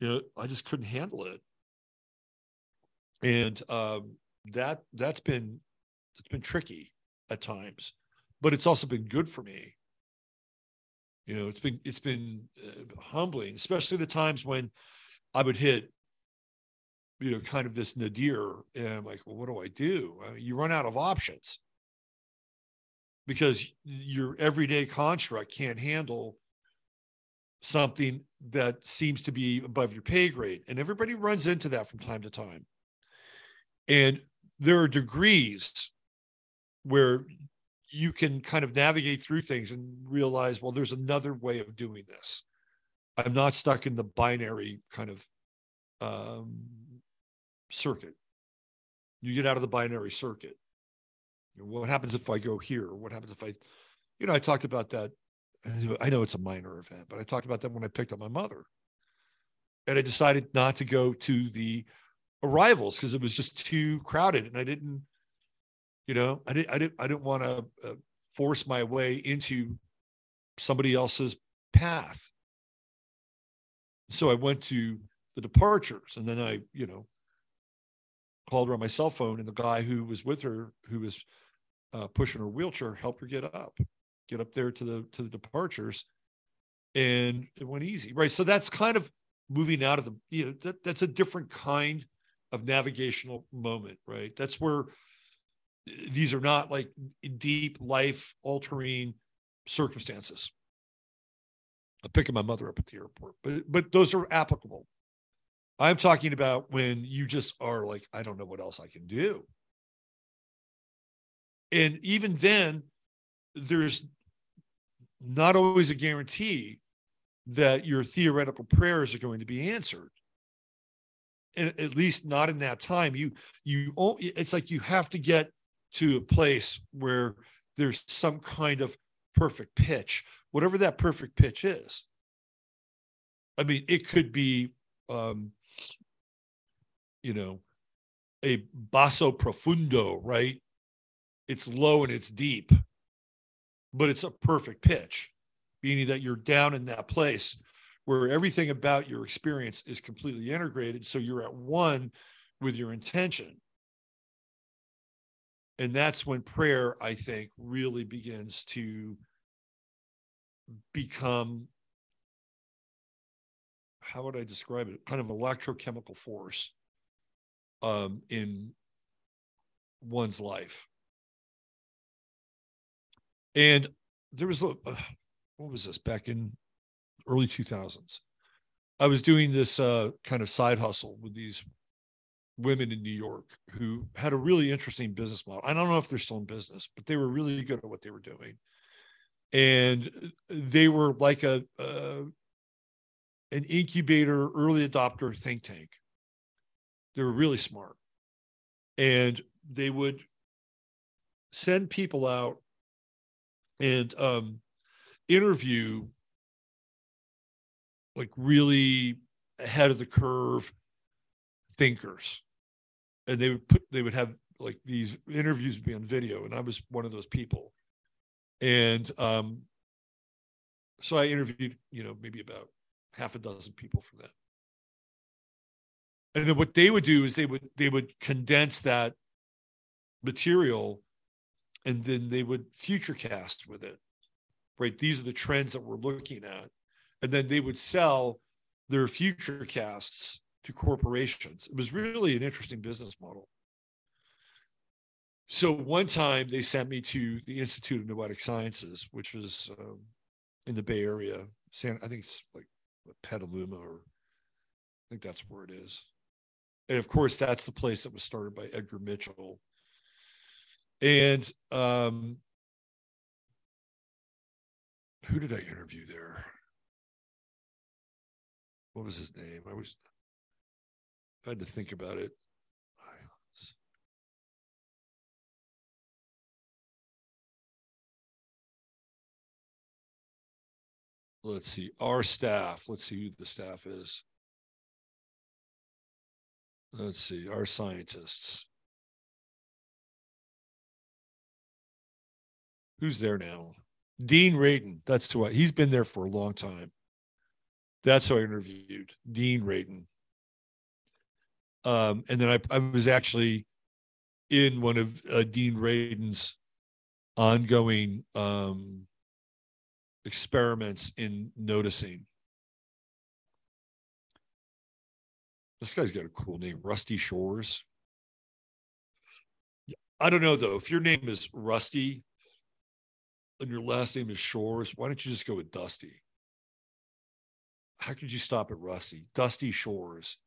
You know, I just couldn't handle it. And um, that that's been it's been tricky at times, but it's also been good for me. You know, it's been it's been uh, humbling, especially the times when I would hit, you know, kind of this nadir, and I'm like, well, what do I do? I mean, you run out of options because your everyday construct can't handle something that seems to be above your pay grade. And everybody runs into that from time to time. And there are degrees where you can kind of navigate through things and realize, well, there's another way of doing this. I'm not stuck in the binary kind of um, circuit. You get out of the binary circuit what happens if I go here? What happens if I, you know, I talked about that. I know it's a minor event, but I talked about that when I picked up my mother. and I decided not to go to the arrivals because it was just too crowded, and I didn't, you know, I didn't, I didn't, I didn't want to uh, force my way into somebody else's path. So I went to the departures, and then I, you know, called her on my cell phone, and the guy who was with her, who was uh, pushing her wheelchair, helped her get up, get up there to the to the departures, and it went easy, right? So that's kind of moving out of the, you know, that, that's a different kind of navigational moment, right? That's where these are not like deep life altering circumstances. I'm picking my mother up at the airport, but but those are applicable. I'm talking about when you just are like, I don't know what else I can do. And even then, there's not always a guarantee that your theoretical prayers are going to be answered. And at least not in that time. You you it's like you have to get to a place where there's some kind of perfect pitch whatever that perfect pitch is. I mean it could be um you know a basso profundo right it's low and it's deep but it's a perfect pitch meaning that you're down in that place where everything about your experience is completely integrated. So you're at one with your intention. And that's when prayer, I think, really begins to become how would I describe it? Kind of electrochemical force um, in one's life. And there was a, what was this back in early 2000s i was doing this uh, kind of side hustle with these women in new york who had a really interesting business model. I don't know if they're still in business but they were really good at what they were doing. And they were like a uh, an incubator early adopter think tank. They were really smart. And they would send people out and um, interview like really ahead of the curve thinkers. And they would put they would have like these interviews be on video and i was one of those people. And um so i interviewed you know maybe about half a dozen people for that. And then what they would do is they would they would condense that material and then they would future cast with it right? These are the trends that we're looking at. And then they would sell their future casts to corporations. It was really an interesting business model. So one time they sent me to the Institute of Noetic Sciences, which was um, in the Bay Area. San, I think it's like Petaluma, or I think that's where it is. And of course, that's the place that was started by Edgar Mitchell. And um, who did I interview there? What was his name? I was I had to think about it. Let's see, our staff. Let's see who the staff is. Let's see, our scientists. Who's there now? Dean Radin. That's who I, he's been there for a long time. That's who I interviewed, Dean Radin. Um, and then I, I was actually in one of uh, Dean Radin's ongoing um, experiments in noticing. This guy's got a cool name, Rusty Shores. I don't know though. If your name is Rusty, and your last name is Shores, why don't you just go with Dusty? How could you stop at Rusty? Dusty Shores.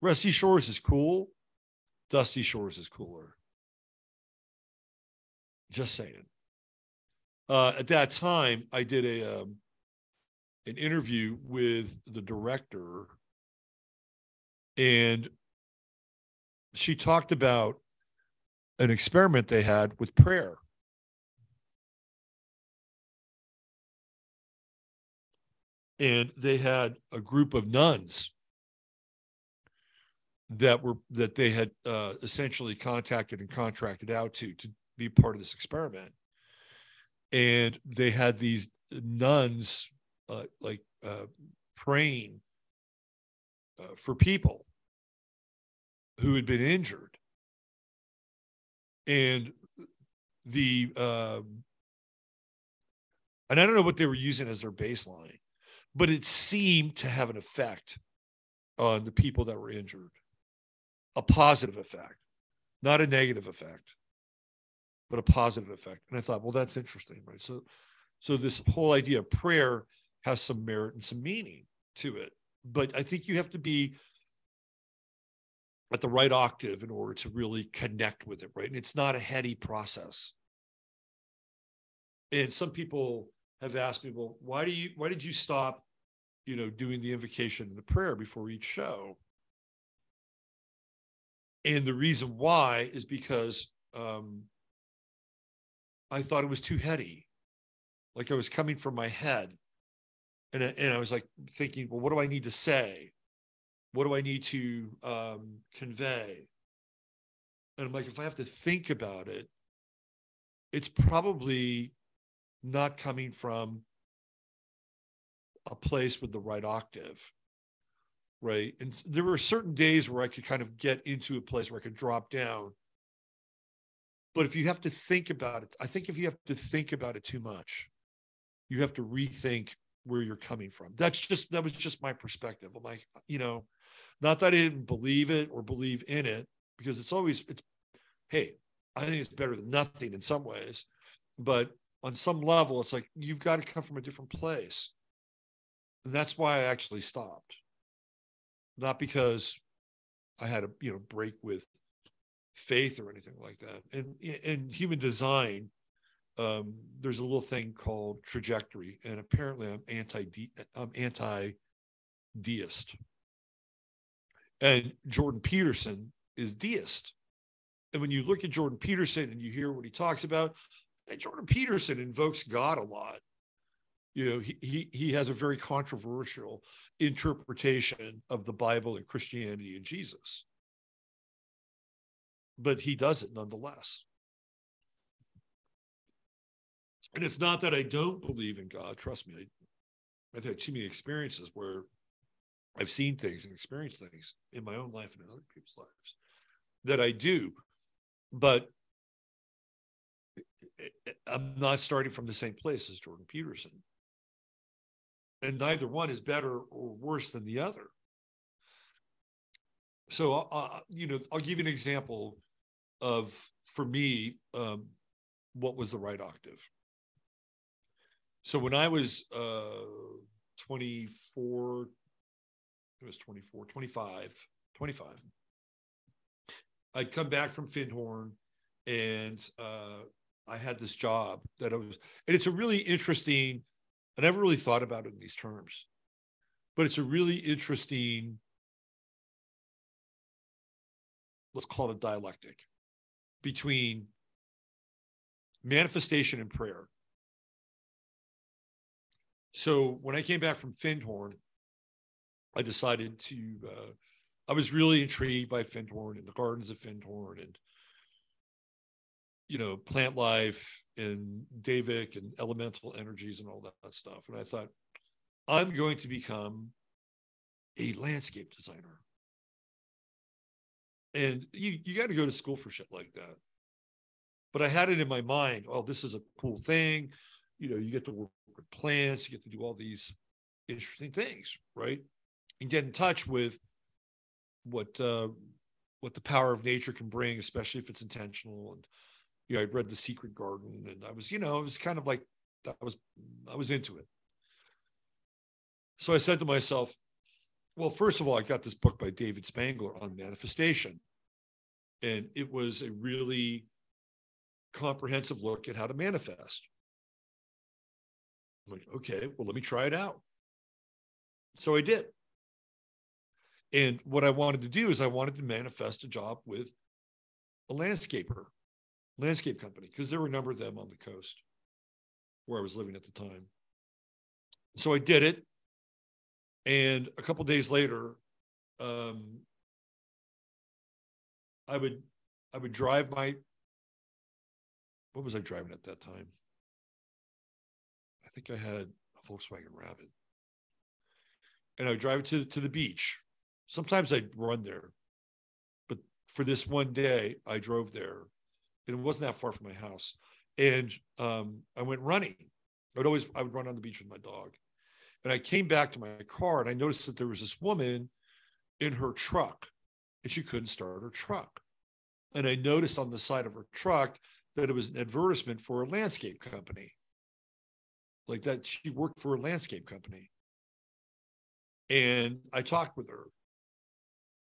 Rusty Shores is cool. Dusty Shores is cooler. Just saying. Uh, at that time, I did a um, an interview with the director, and she talked about an experiment they had with prayer. And they had a group of nuns that were that they had uh, essentially contacted and contracted out to to be part of this experiment. And they had these nuns uh, like uh, praying uh, for people who had been injured. And the um, and i don't know what they were using as their baseline but it seemed to have an effect on the people that were injured a positive effect, not a negative effect, but a positive effect. And I thought, well, that's interesting, right? So, so this whole idea of prayer has some merit and some meaning to it. But I think you have to be at the right octave in order to really connect with it, right? And it's not a heady process. And some people have asked me, well, why do you why did you stop, you know, doing the invocation and the prayer before each show? And the reason why is because um, I thought it was too heady. Like I was coming from my head. And, and I was like thinking, well, what do I need to say? What do I need to um, convey? And I'm like, if I have to think about it, it's probably not coming from a place with the right octave right? And there were certain days where I could kind of get into a place where I could drop down. But if you have to think about it, I think if you have to think about it too much, you have to rethink where you're coming from. That's just that was just my perspective. I'm like, uh, you know, not that I didn't believe it or believe in it, because it's always it's hey, I think it's better than nothing in some ways. But on some level, it's like you've got to come from a different place. That's why I actually stopped not because I had a you know break with faith or anything like that. And in human design, um, there's a little thing called trajectory, and apparently I'm anti I'm anti deist. And Jordan Peterson is deist. And when you look at Jordan Peterson and you hear what he talks about, Jordan Peterson invokes God a lot you know he, he he has a very controversial interpretation of the bible and christianity and jesus. But he does it nonetheless. And it's not that i don't believe in god. Trust me I, i've had too many experiences where i've seen things and experienced things in my own life and in other people's lives that i do. But i'm not starting from the same place as jordan peterson and neither one is better or worse than the other. So, uh, uh, you know, I'll give you an example of, for me, um, what was the right octave. So when I was uh, 24, it was 24, 25, 25. I'd come back from Findhorn and uh, I had this job that I was, and it's a really interesting I never really thought about it in these terms, but it's a really interesting, let's call it a dialectic between manifestation and prayer. So when I came back from Findhorn, I decided to, uh, I was really intrigued by Findhorn and the gardens of Findhorn and, you know, plant life and devic and elemental energies and all that stuff. And I thought, I'm going to become a landscape designer. And you, you got to go to school for shit like that. But I had it in my mind, oh, this is a cool thing. You know, you get to work with plants, you get to do all these interesting things, right? And get in touch with what uh, what the power of nature can bring, especially if it's intentional and you know, I'd read The Secret Garden and I was, you know, it was kind of like I was I was into it. So I said to myself, well, first of all, I got this book by David Spangler on manifestation. And it was a really comprehensive look at how to manifest. I'm like, okay, well, let me try it out. So I did. And what I wanted to do is I wanted to manifest a job with a landscaper landscape company because there were a number of them on the coast where I was living at the time. So I did it And a couple days later, um, I would I would drive my what was I driving at that time? I think I had a Volkswagen Rabbit. And I would drive it to, to the beach. Sometimes I'd run there. But for this one day, I drove there. And it wasn't that far from my house. And um, I went running. I would always I would run on the beach with my dog. And I came back to my car and I noticed that there was this woman in her truck and she couldn't start her truck. And I noticed on the side of her truck that it was an advertisement for a landscape company. Like that she worked for a landscape company. And I talked with her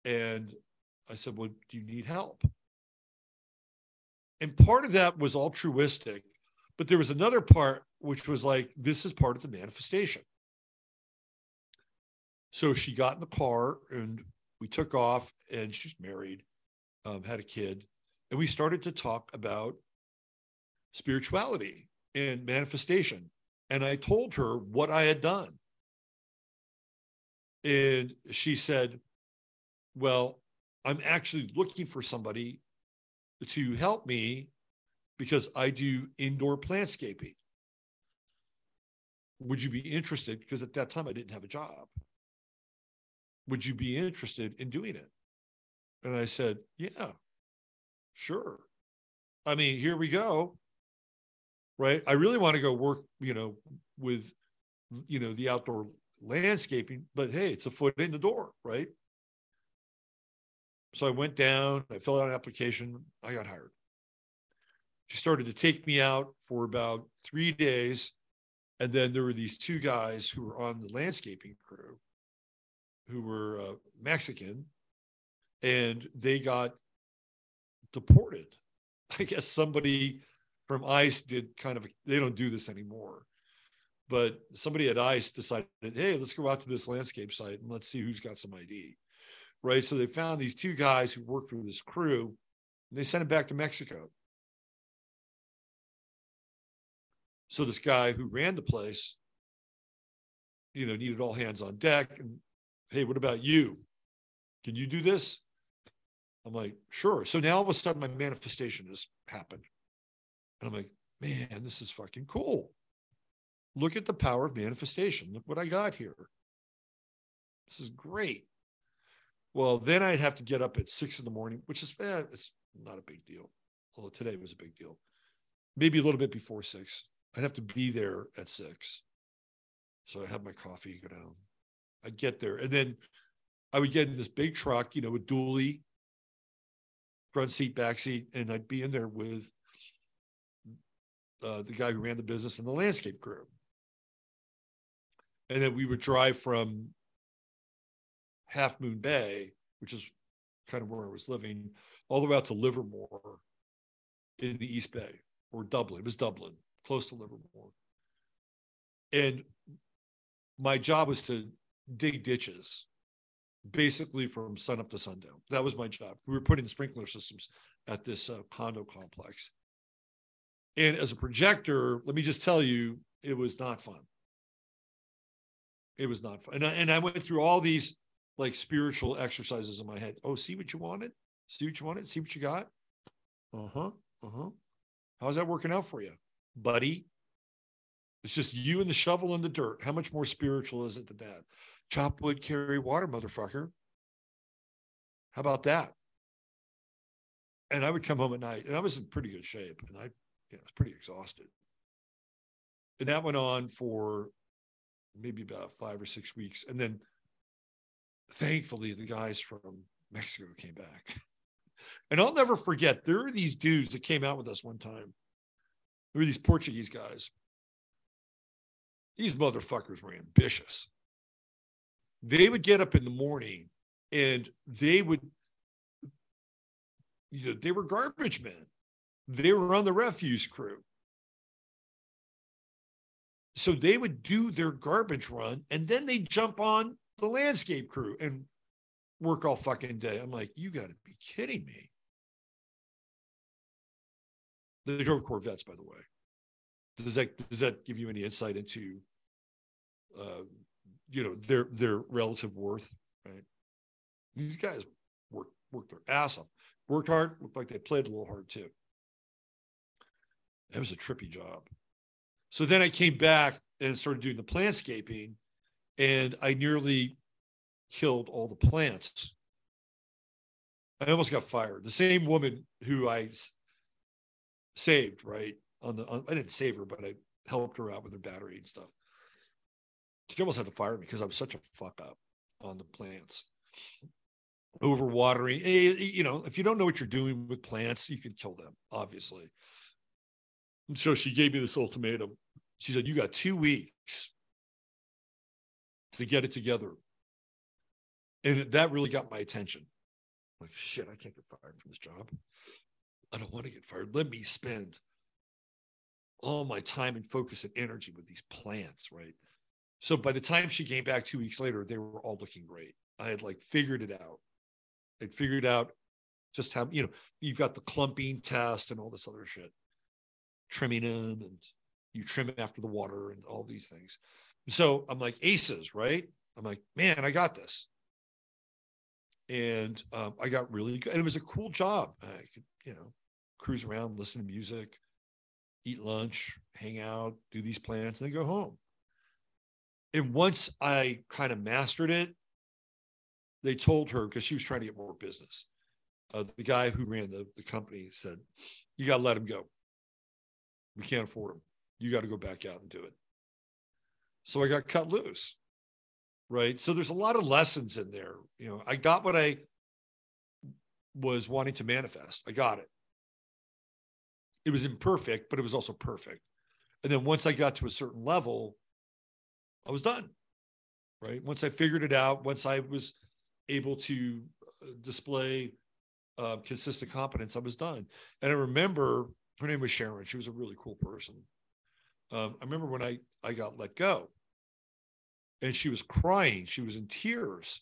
and I said, Well, do you need help? And part of that was altruistic, but there was another part which was like, This is part of the manifestation. So she got in the car and we took off, and she's married, um, had a kid, and we started to talk about spirituality and manifestation. And I told her what I had done. And she said, Well, I'm actually looking for somebody to help me because I do indoor plantscaping. Would you be interested? Because at that time I didn't have a job. Would you be interested in doing it? And I said, Yeah, sure. I mean, here we go right? I really want to go work, you know, with, you know, the outdoor landscaping, but hey, it's a foot in the door, right? So I went down, I filled out an application, I got hired. She started to take me out for about three days. And then there were these two guys who were on the landscaping crew who were uh, Mexican and they got deported. I guess somebody from ICE did kind of, they don't do this anymore. But somebody at ICE decided, hey, let's go out to this landscape site and let's see who's got some ID. Right. So they found these two guys who worked for this crew and they sent them back to Mexico. So this guy who ran the place, you know, needed all hands on deck. And hey, what about you? Can you do this? I'm like, sure. So now all of a sudden my manifestation has happened. And I'm like, man, this is fucking cool. Look at the power of manifestation. Look what I got here. This is great. Well, then I'd have to get up at six in the morning, which is eh, it's not a big deal. Although today was a big deal. Maybe a little bit before six. I'd have to be there at six. So I'd have my coffee, go down. I'd get there. And then I would get in this big truck, you know, with dually, front seat, back seat, and I'd be in there with uh, the guy who ran the business and the landscape crew. And then we would drive from Half Moon Bay, which is kind of where I was living, all the way out to Livermore in the East Bay or Dublin. It was Dublin, close to Livermore. And my job was to dig ditches basically from sun up to sundown. That was my job. We were putting sprinkler systems at this uh, condo complex. And as a projector, let me just tell you, it was not fun. It was not fun. And I, and I went through all these like spiritual exercises in my head. Oh, see what you wanted? See what you wanted? See what you got? Uh huh. Uh huh. How's that working out for you, buddy? It's just you and the shovel in the dirt. How much more spiritual is it than that? Chop wood, carry water, motherfucker. How about that? And I would come home at night and I was in pretty good shape. And I yeah, I was pretty exhausted. And that went on for maybe about five or six weeks. And then thankfully, the guys from Mexico came back. And I'll never forget, there are these dudes that came out with us one time. There were these Portuguese guys. These motherfuckers were ambitious. They would get up in the morning and they would, you know, they were garbage men they were on the refuse crew. So they would do their garbage run and then they jump on the landscape crew and work all fucking day. I'm like, you got to be kidding me. They drove Corvettes, by the way. Does that does that give you any insight into uh, you know, their their relative worth, right? These guys worked worked their ass off, worked hard, looked like they played a little hard too. That was a trippy job. So then I came back and started doing the plantscaping, and I nearly killed all the plants. I almost got fired. The same woman who I saved, right? On the on, I didn't save her, but I helped her out with her battery and stuff. She almost had to fire me because I was such a fuck up on the plants. Overwatering, eh, you know, if you don't know what you're doing with plants, you can kill them, obviously. And so she gave me this ultimatum. She said, You got two weeks to get it together. And that really got my attention. I'm like, shit, I can't get fired from this job. I don't want to get fired. Let me spend all my time and focus and energy with these plants, right? So by the time she came back two weeks later, they were all looking great. I had like figured it out. I'd figured out just how, you know, you've got the clumping test and all this other shit, trimming them and you trim after the water and all these things. So I'm like, aces, right? I'm like, man, I got this. And um, I got really good. And it was a cool job. I could, you know, cruise around, listen to music, eat lunch, hang out, do these plans, and then go home. And once I kind of mastered it, they told her because she was trying to get more business. Uh, the guy who ran the, the company said, You got to let him go. We can't afford him. You got to go back out and do it. So I got cut loose. Right. So there's a lot of lessons in there. You know, I got what I was wanting to manifest. I got it. It was imperfect, but it was also perfect. And then once I got to a certain level, I was done. Right. Once I figured it out, once I was able to uh, display uh, consistent competence, I was done. And I remember her name was Sharon. She was a really cool person. Um, I remember when I, I got let go and she was crying. She was in tears.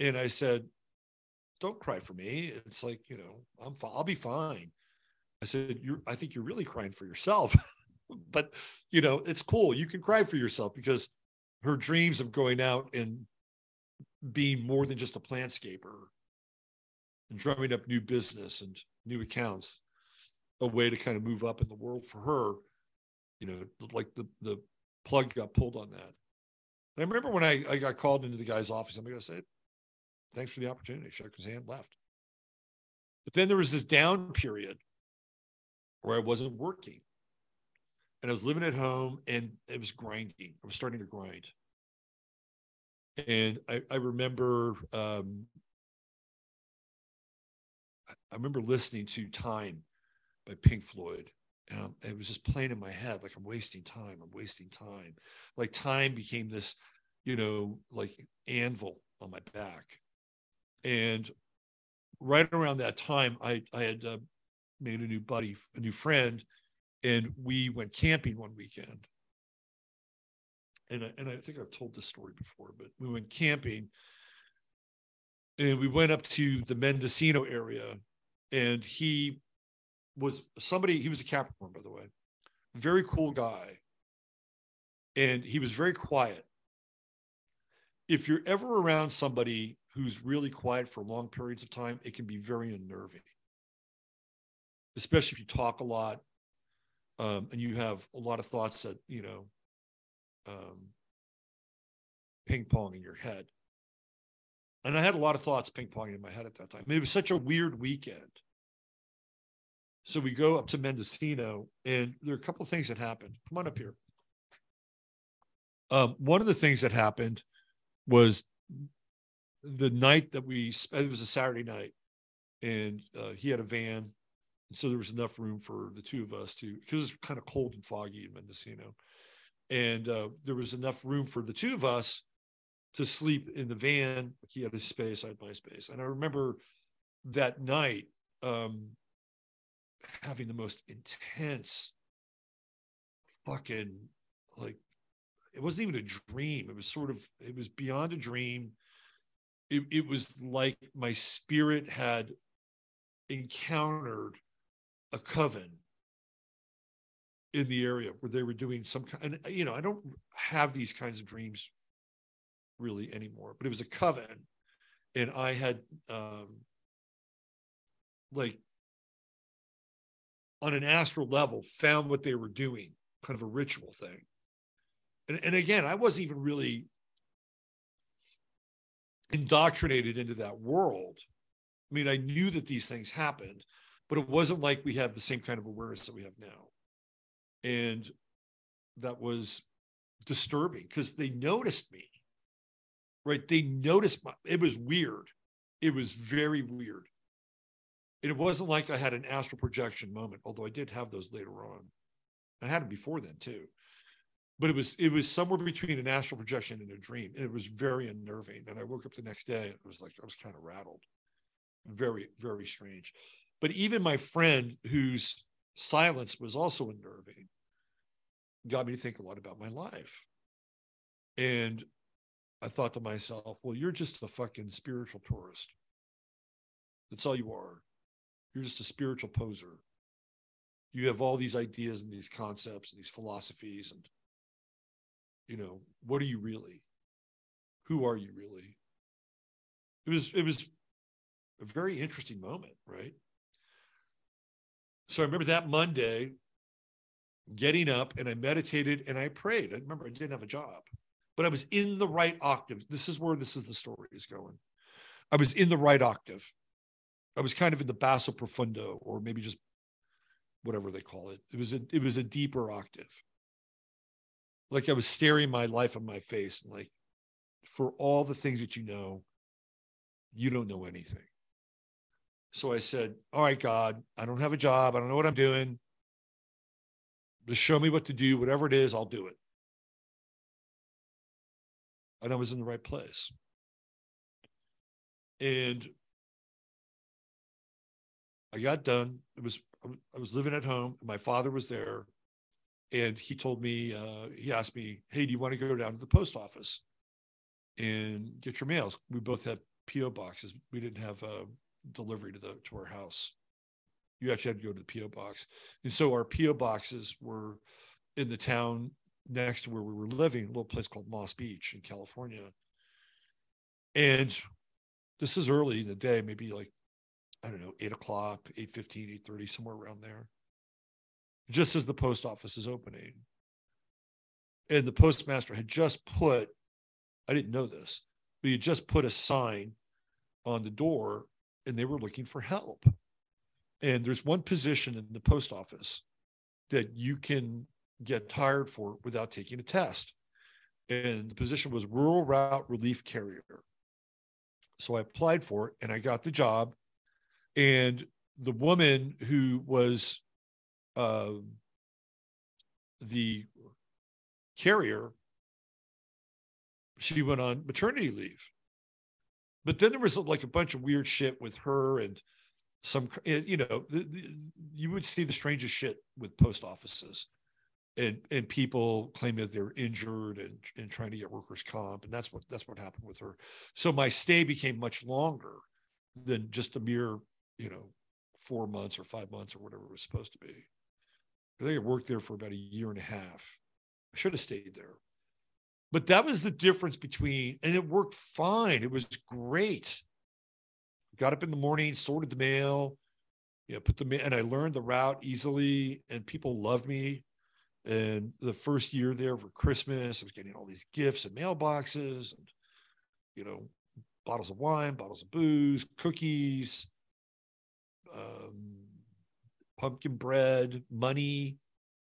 And I said, don't cry for me. It's like, you know, I'm. I'll be fine. I said, you're, I think you're really crying for yourself, but you know, it's cool. You can cry for yourself because her dreams of going out and being more than just a plantscaper and drumming up new business and new accounts, a way to kind of move up in the world for her, you know, like the, the plug got pulled on that. And I remember when I, I got called into the guy's office, I'm to say, thanks for the opportunity. Shook his hand, left. But then there was this down period where I wasn't working. And I was living at home and it was grinding. I was starting to grind. And I, I remember um, I remember listening to Time by Pink Floyd. And it was just playing in my head like I'm wasting time. I'm wasting time. Like time became this, you know, like anvil on my back. And right around that time, I I had uh, made a new buddy, a new friend, and we went camping one weekend. And I, and I think I've told this story before, but we went camping, and we went up to the Mendocino area, and he was somebody. He was a Capricorn, by the way, very cool guy, and he was very quiet. If you're ever around somebody who's really quiet for long periods of time, it can be very unnerving especially if you talk a lot um, and you have a lot of thoughts that you know um, ping pong in your head and i had a lot of thoughts ping ponging in my head at that time I mean, it was such a weird weekend so we go up to mendocino and there are a couple of things that happened come on up here um, one of the things that happened was the night that we it was a saturday night and uh, he had a van so there was enough room for the two of us to, because it's kind of cold and foggy in Mendocino. And uh, there was enough room for the two of us to sleep in the van. He had his space, I had my space. And I remember that night um, having the most intense fucking, like, it wasn't even a dream. It was sort of, it was beyond a dream. It, it was like my spirit had encountered a coven in the area where they were doing some kind and you know i don't have these kinds of dreams really anymore but it was a coven and i had um like on an astral level found what they were doing kind of a ritual thing. And, and again i wasn't even really indoctrinated into that world. I mean i knew that these things happened but it wasn't like we have the same kind of awareness that we have now. And that was disturbing because they noticed me right? They noticed my it was weird. It was very weird it wasn't like i had an astral projection moment although i did have those later on i had them before then too but it was it was somewhere between an astral projection and a dream and it was very unnerving and i woke up the next day and it was like i was kind of rattled very very strange but even my friend whose silence was also unnerving got me to think a lot about my life. And I thought to myself, well, you're just a fucking spiritual tourist. That's all you are. You're just a spiritual poser. You have all these ideas and these concepts and these philosophies. And, you know, what are you really? Who are you really? It was, it was a very interesting moment, right? So I remember that Monday getting up and I meditated and I prayed. I remember I didn't have a job, but I was in the right octave. This is where this is the story is going. I was in the right octave. I was kind of in the basso profundo, or maybe just whatever they call it. It was a it was a deeper octave. Like I was staring my life in my face and like, for all the things that you know, you don't know anything. So I said, All right, God, I don't have a job. I don't know what I'm doing. Just show me what to do. Whatever it is, I'll do it. And I was in the right place. And I got done. It was I was living at home. My father was there, and he told me uh, he asked me, "Hey, do you want to go down to the post office and get your mails?" We both had PO boxes. We didn't have a delivery to the to our house. You actually had to go to the PO box, and so our PO boxes were in the town next to where we were living, a little place called Moss Beach in California. And this is early in the day, maybe like I don't know, eight o'clock, 8 15, 8 30, somewhere around there. Just as the post office is opening. And the postmaster had just put, I didn't know this, but he had just put a sign on the door and they were looking for help. And there's one position in the post office that you can get hired for without taking a test. And the position was rural route relief carrier. So I applied for it and I got the job. And the woman who was uh, the carrier, she went on maternity leave. But then there was like a bunch of weird shit with her and some, eh, you know, the, the, you would see the strangest shit with post offices and and people claiming that they're injured and and trying to get workers comp and that's what that's what happened with her so my stay became much longer than just a mere you know four months or five months or whatever it was supposed to be i think i worked there for about a year and a half i should have stayed there but that was the difference between, and it worked fine. It was great. Got up in the morning, sorted the mail, you know, put the and I learned the route easily, and people loved me. And the first year there for Christmas, I was getting all these gifts and mailboxes, and you know, bottles of wine, bottles of booze, cookies, um, pumpkin bread, money.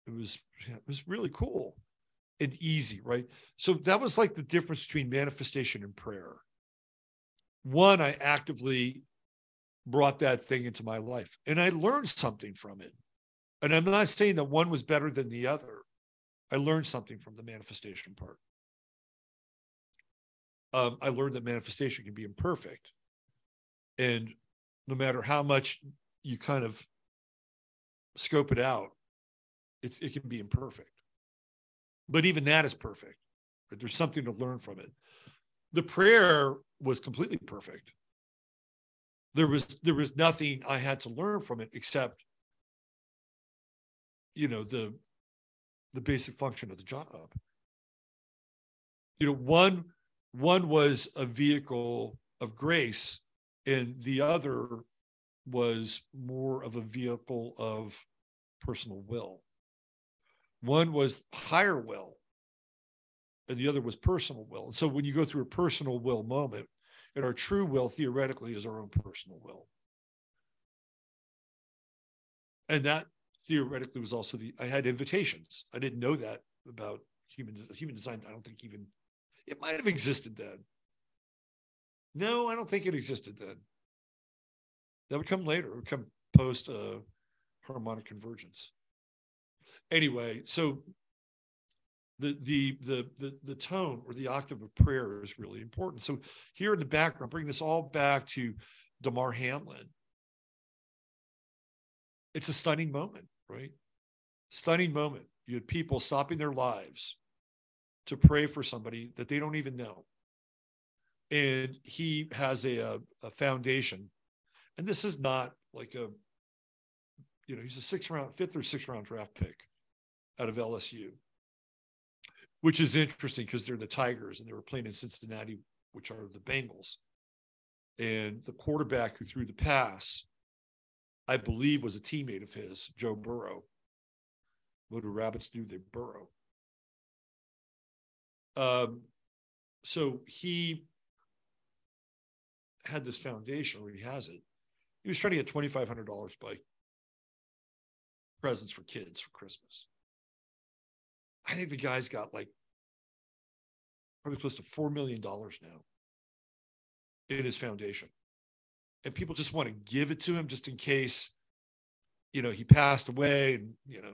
It was it was really cool and easy, right? So that was like the difference between manifestation and prayer. One, I actively brought that thing into my life and I learned something from it. And I'm not saying that one was better than the other. I learned something from the manifestation part. Um, I learned that manifestation can be imperfect. And no matter how much you kind of scope it out, it, it can be imperfect. But even that is perfect. Right? There's something to learn from it. The prayer was completely perfect. There was there was nothing I had to learn from it except, you know, the the basic function of the job. You know, one one was a vehicle of grace, and the other was more of a vehicle of personal will. One was higher will, and the other was personal will. And so when you go through a personal will moment, and our true will theoretically is our own personal will. And that theoretically was also the I had invitations. I didn't know that about human human design. I don't think even it might have existed then. No, I don't think it existed then. That would come later. It would come post uh, harmonic convergence. Anyway, so the, the the the the tone or the octave of prayer is really important. So here in the background, bring this all back to Damar Hamlin. It's a stunning moment, right? Stunning moment. You had people stopping their lives to pray for somebody that they don't even know. And he has a, a, foundation. And this is not like a, you know, he's a six round, fifth or sixth round draft pick out of LSU, which is interesting because they're the Tigers and they were playing in Cincinnati, which are the Bengals. And the quarterback who threw the pass, I believe, was a teammate of his, Joe Burrow. What do rabbits do? They burrow. Um, so he had this foundation, or he has it. He was trying to get twenty five hundred dollars by presents for kids for Christmas. I think the guy's got like probably close to four million dollars now in his foundation, and people just want to give it to him just in case, you know, he passed away, and you know,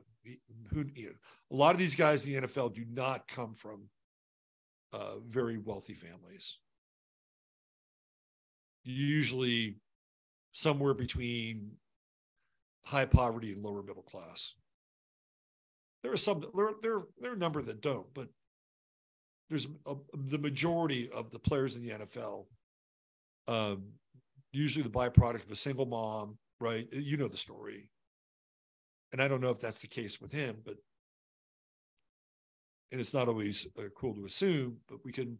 who you know, a lot of these guys in the NFL do not come from uh, very wealthy families. Usually somewhere between high poverty and lower middle class. There are some, there, there, there are a number that don't, but there's a, the majority of the players in the NFL, um, usually the byproduct of a single mom, right? You know the story. And I don't know if that's the case with him, but and it's not always uh, cool to assume, but we can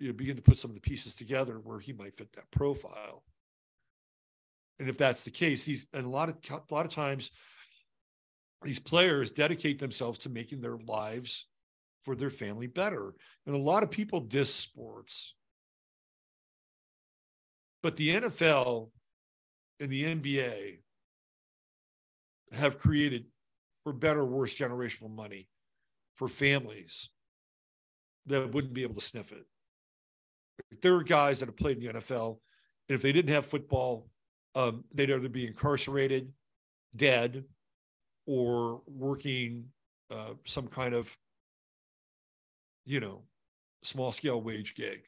you know, begin to put some of the pieces together where he might fit that profile. And if that's the case, these and a lot of a lot of times these players dedicate themselves to making their lives for their family better. And a lot of people diss sports. But the NFL and the NBA have created, for better or worse, generational money for families that wouldn't be able to sniff it. There are guys that have played in the NFL, and if they didn't have football, um, they'd either be incarcerated, dead, or working uh, some kind of, you know, small scale wage gig.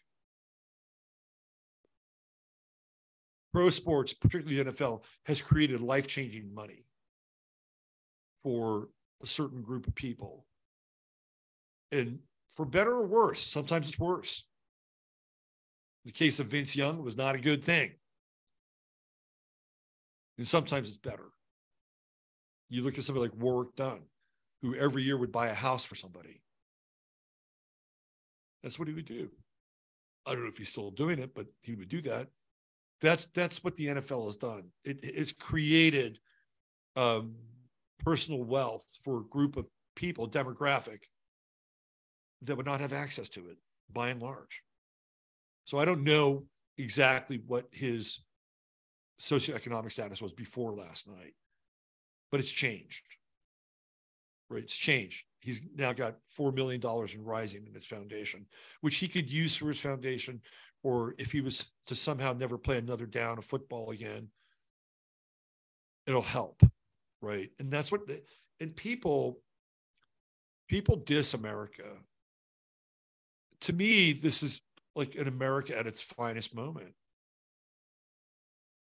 Pro sports, particularly the NFL, has created life changing money for a certain group of people and for better or worse, sometimes it's worse. The case of Vince Young, was not a good thing. And sometimes it's better. You look at somebody like Warrick Dunn, who every year would buy a house for somebody. That's what he would do. I don't know if he's still doing it, but he would do that. That's that's what the NFL has done. It, it's created um, personal wealth for a group of people, demographic, that would not have access to it by and large. So I don't know exactly what his socioeconomic status was before last night, but it's changed. Right? It's changed. He's now got $4 million in rising in his foundation, which he could use for his foundation. Or if he was to somehow never play another down of football again, it'll help. Right. And that's what, the, and people, people diss America to me, this is like an America at its finest moment.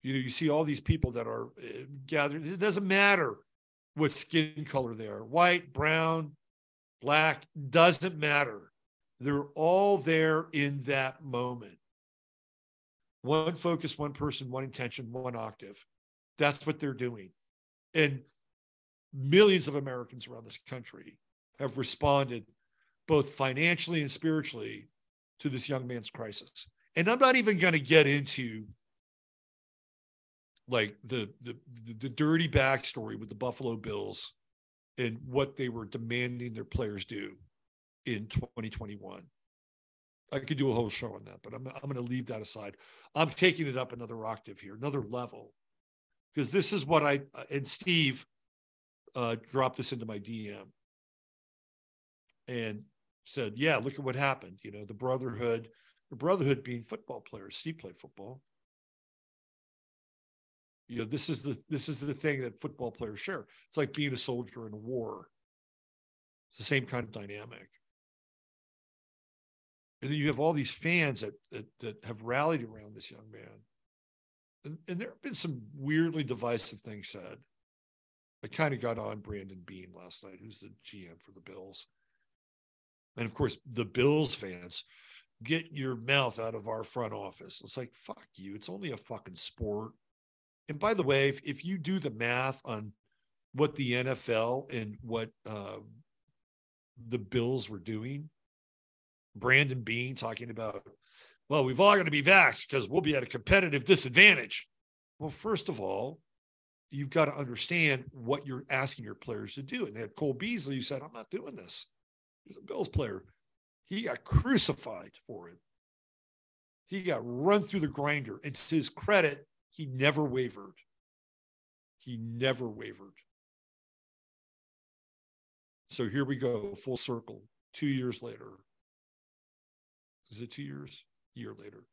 You know, you see all these people that are uh, gathered. It doesn't matter what skin color they are white, brown, black, doesn't matter. They're all there in that moment. One focus, one person, one intention, one octave. That's what they're doing. And millions of Americans around this country have responded both financially and spiritually to this young man's crisis. And I'm not even going to get into like the, the the dirty backstory with the Buffalo Bills and what they were demanding their players do in 2021. I could do a whole show on that, but I'm I'm going to leave that aside. I'm taking it up another octave here, another level, because this is what I and Steve uh, dropped this into my DM and said, "Yeah, look at what happened. You know, the brotherhood, the brotherhood being football players. Steve played football. You know, this is the this is the thing that football players share. It's like being a soldier in a war. It's the same kind of dynamic. And then you have all these fans that that, that have rallied around this young man. And, and there have been some weirdly divisive things said. I kind of got on Brandon Beane last night, who's the GM for the Bills. And of course, the Bills fans get your mouth out of our front office. It's like, fuck you. It's only a fucking sport. And by the way, if, if you do the math on what the NFL and what uh, the Bills were doing, Brandon Beane talking about, well, we've all got to be vaxxed because we'll be at a competitive disadvantage. Well, first of all, you've got to understand what you're asking your players to do. And they had Cole Beasley who said, I'm not doing this. He's a Bills player. He got crucified for it. He got run through the grinder. And to his credit, he never wavered. He never wavered. So here we go, full circle, two years later. Is it two years? Year later.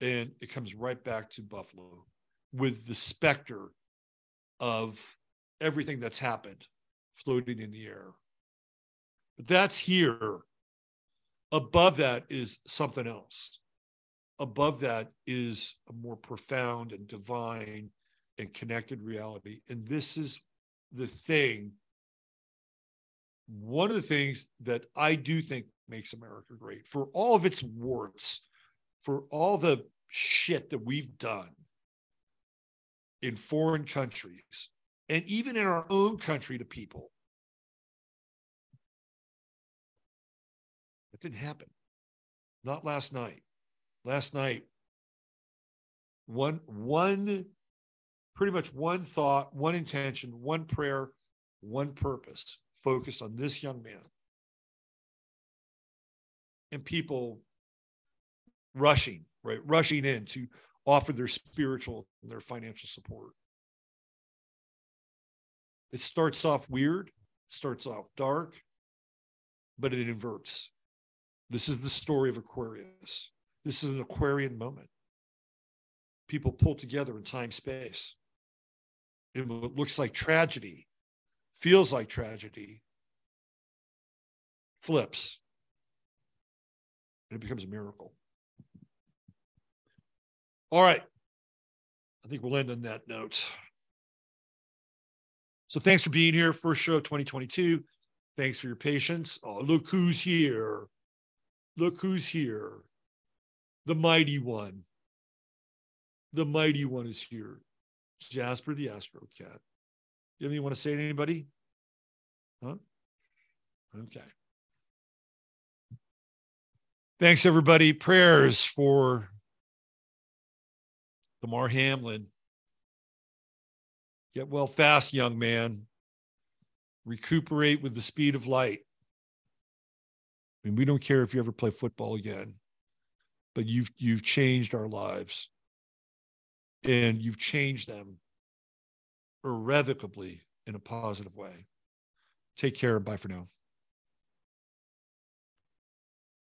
And it comes right back to Buffalo with the specter of everything that's happened floating in the air. But that's here. Above that is something else. Above that is a more profound and divine and connected reality. And this is the thing. One of the things that I do think makes America great for all of its warts, for all the shit that we've done in foreign countries and even in our own country to people. Didn't happen. Not last night. Last night, one, one, pretty much one thought, one intention, one prayer, one purpose focused on this young man. And people rushing, right? Rushing in to offer their spiritual and their financial support. It starts off weird, starts off dark, but it inverts. This is the story of Aquarius. This is an Aquarian moment. People pull together in time space. It looks like tragedy, feels like tragedy, flips, and it becomes a miracle. All right. I think we'll end on that note. So thanks for being here. First show of 2022. Thanks for your patience. Oh, look who's here. Look who's here. The mighty one. The mighty one is here. Jasper the Astro Cat. Anything you want to say to anybody? Huh? Okay. Thanks, everybody. Prayers for Damar Hamlin. Get well fast, young man. Recuperate with the speed of light. I mean, we don't care if you ever play football again, but you've you've changed our lives. And you've changed them irrevocably in a positive way. Take care and bye for now.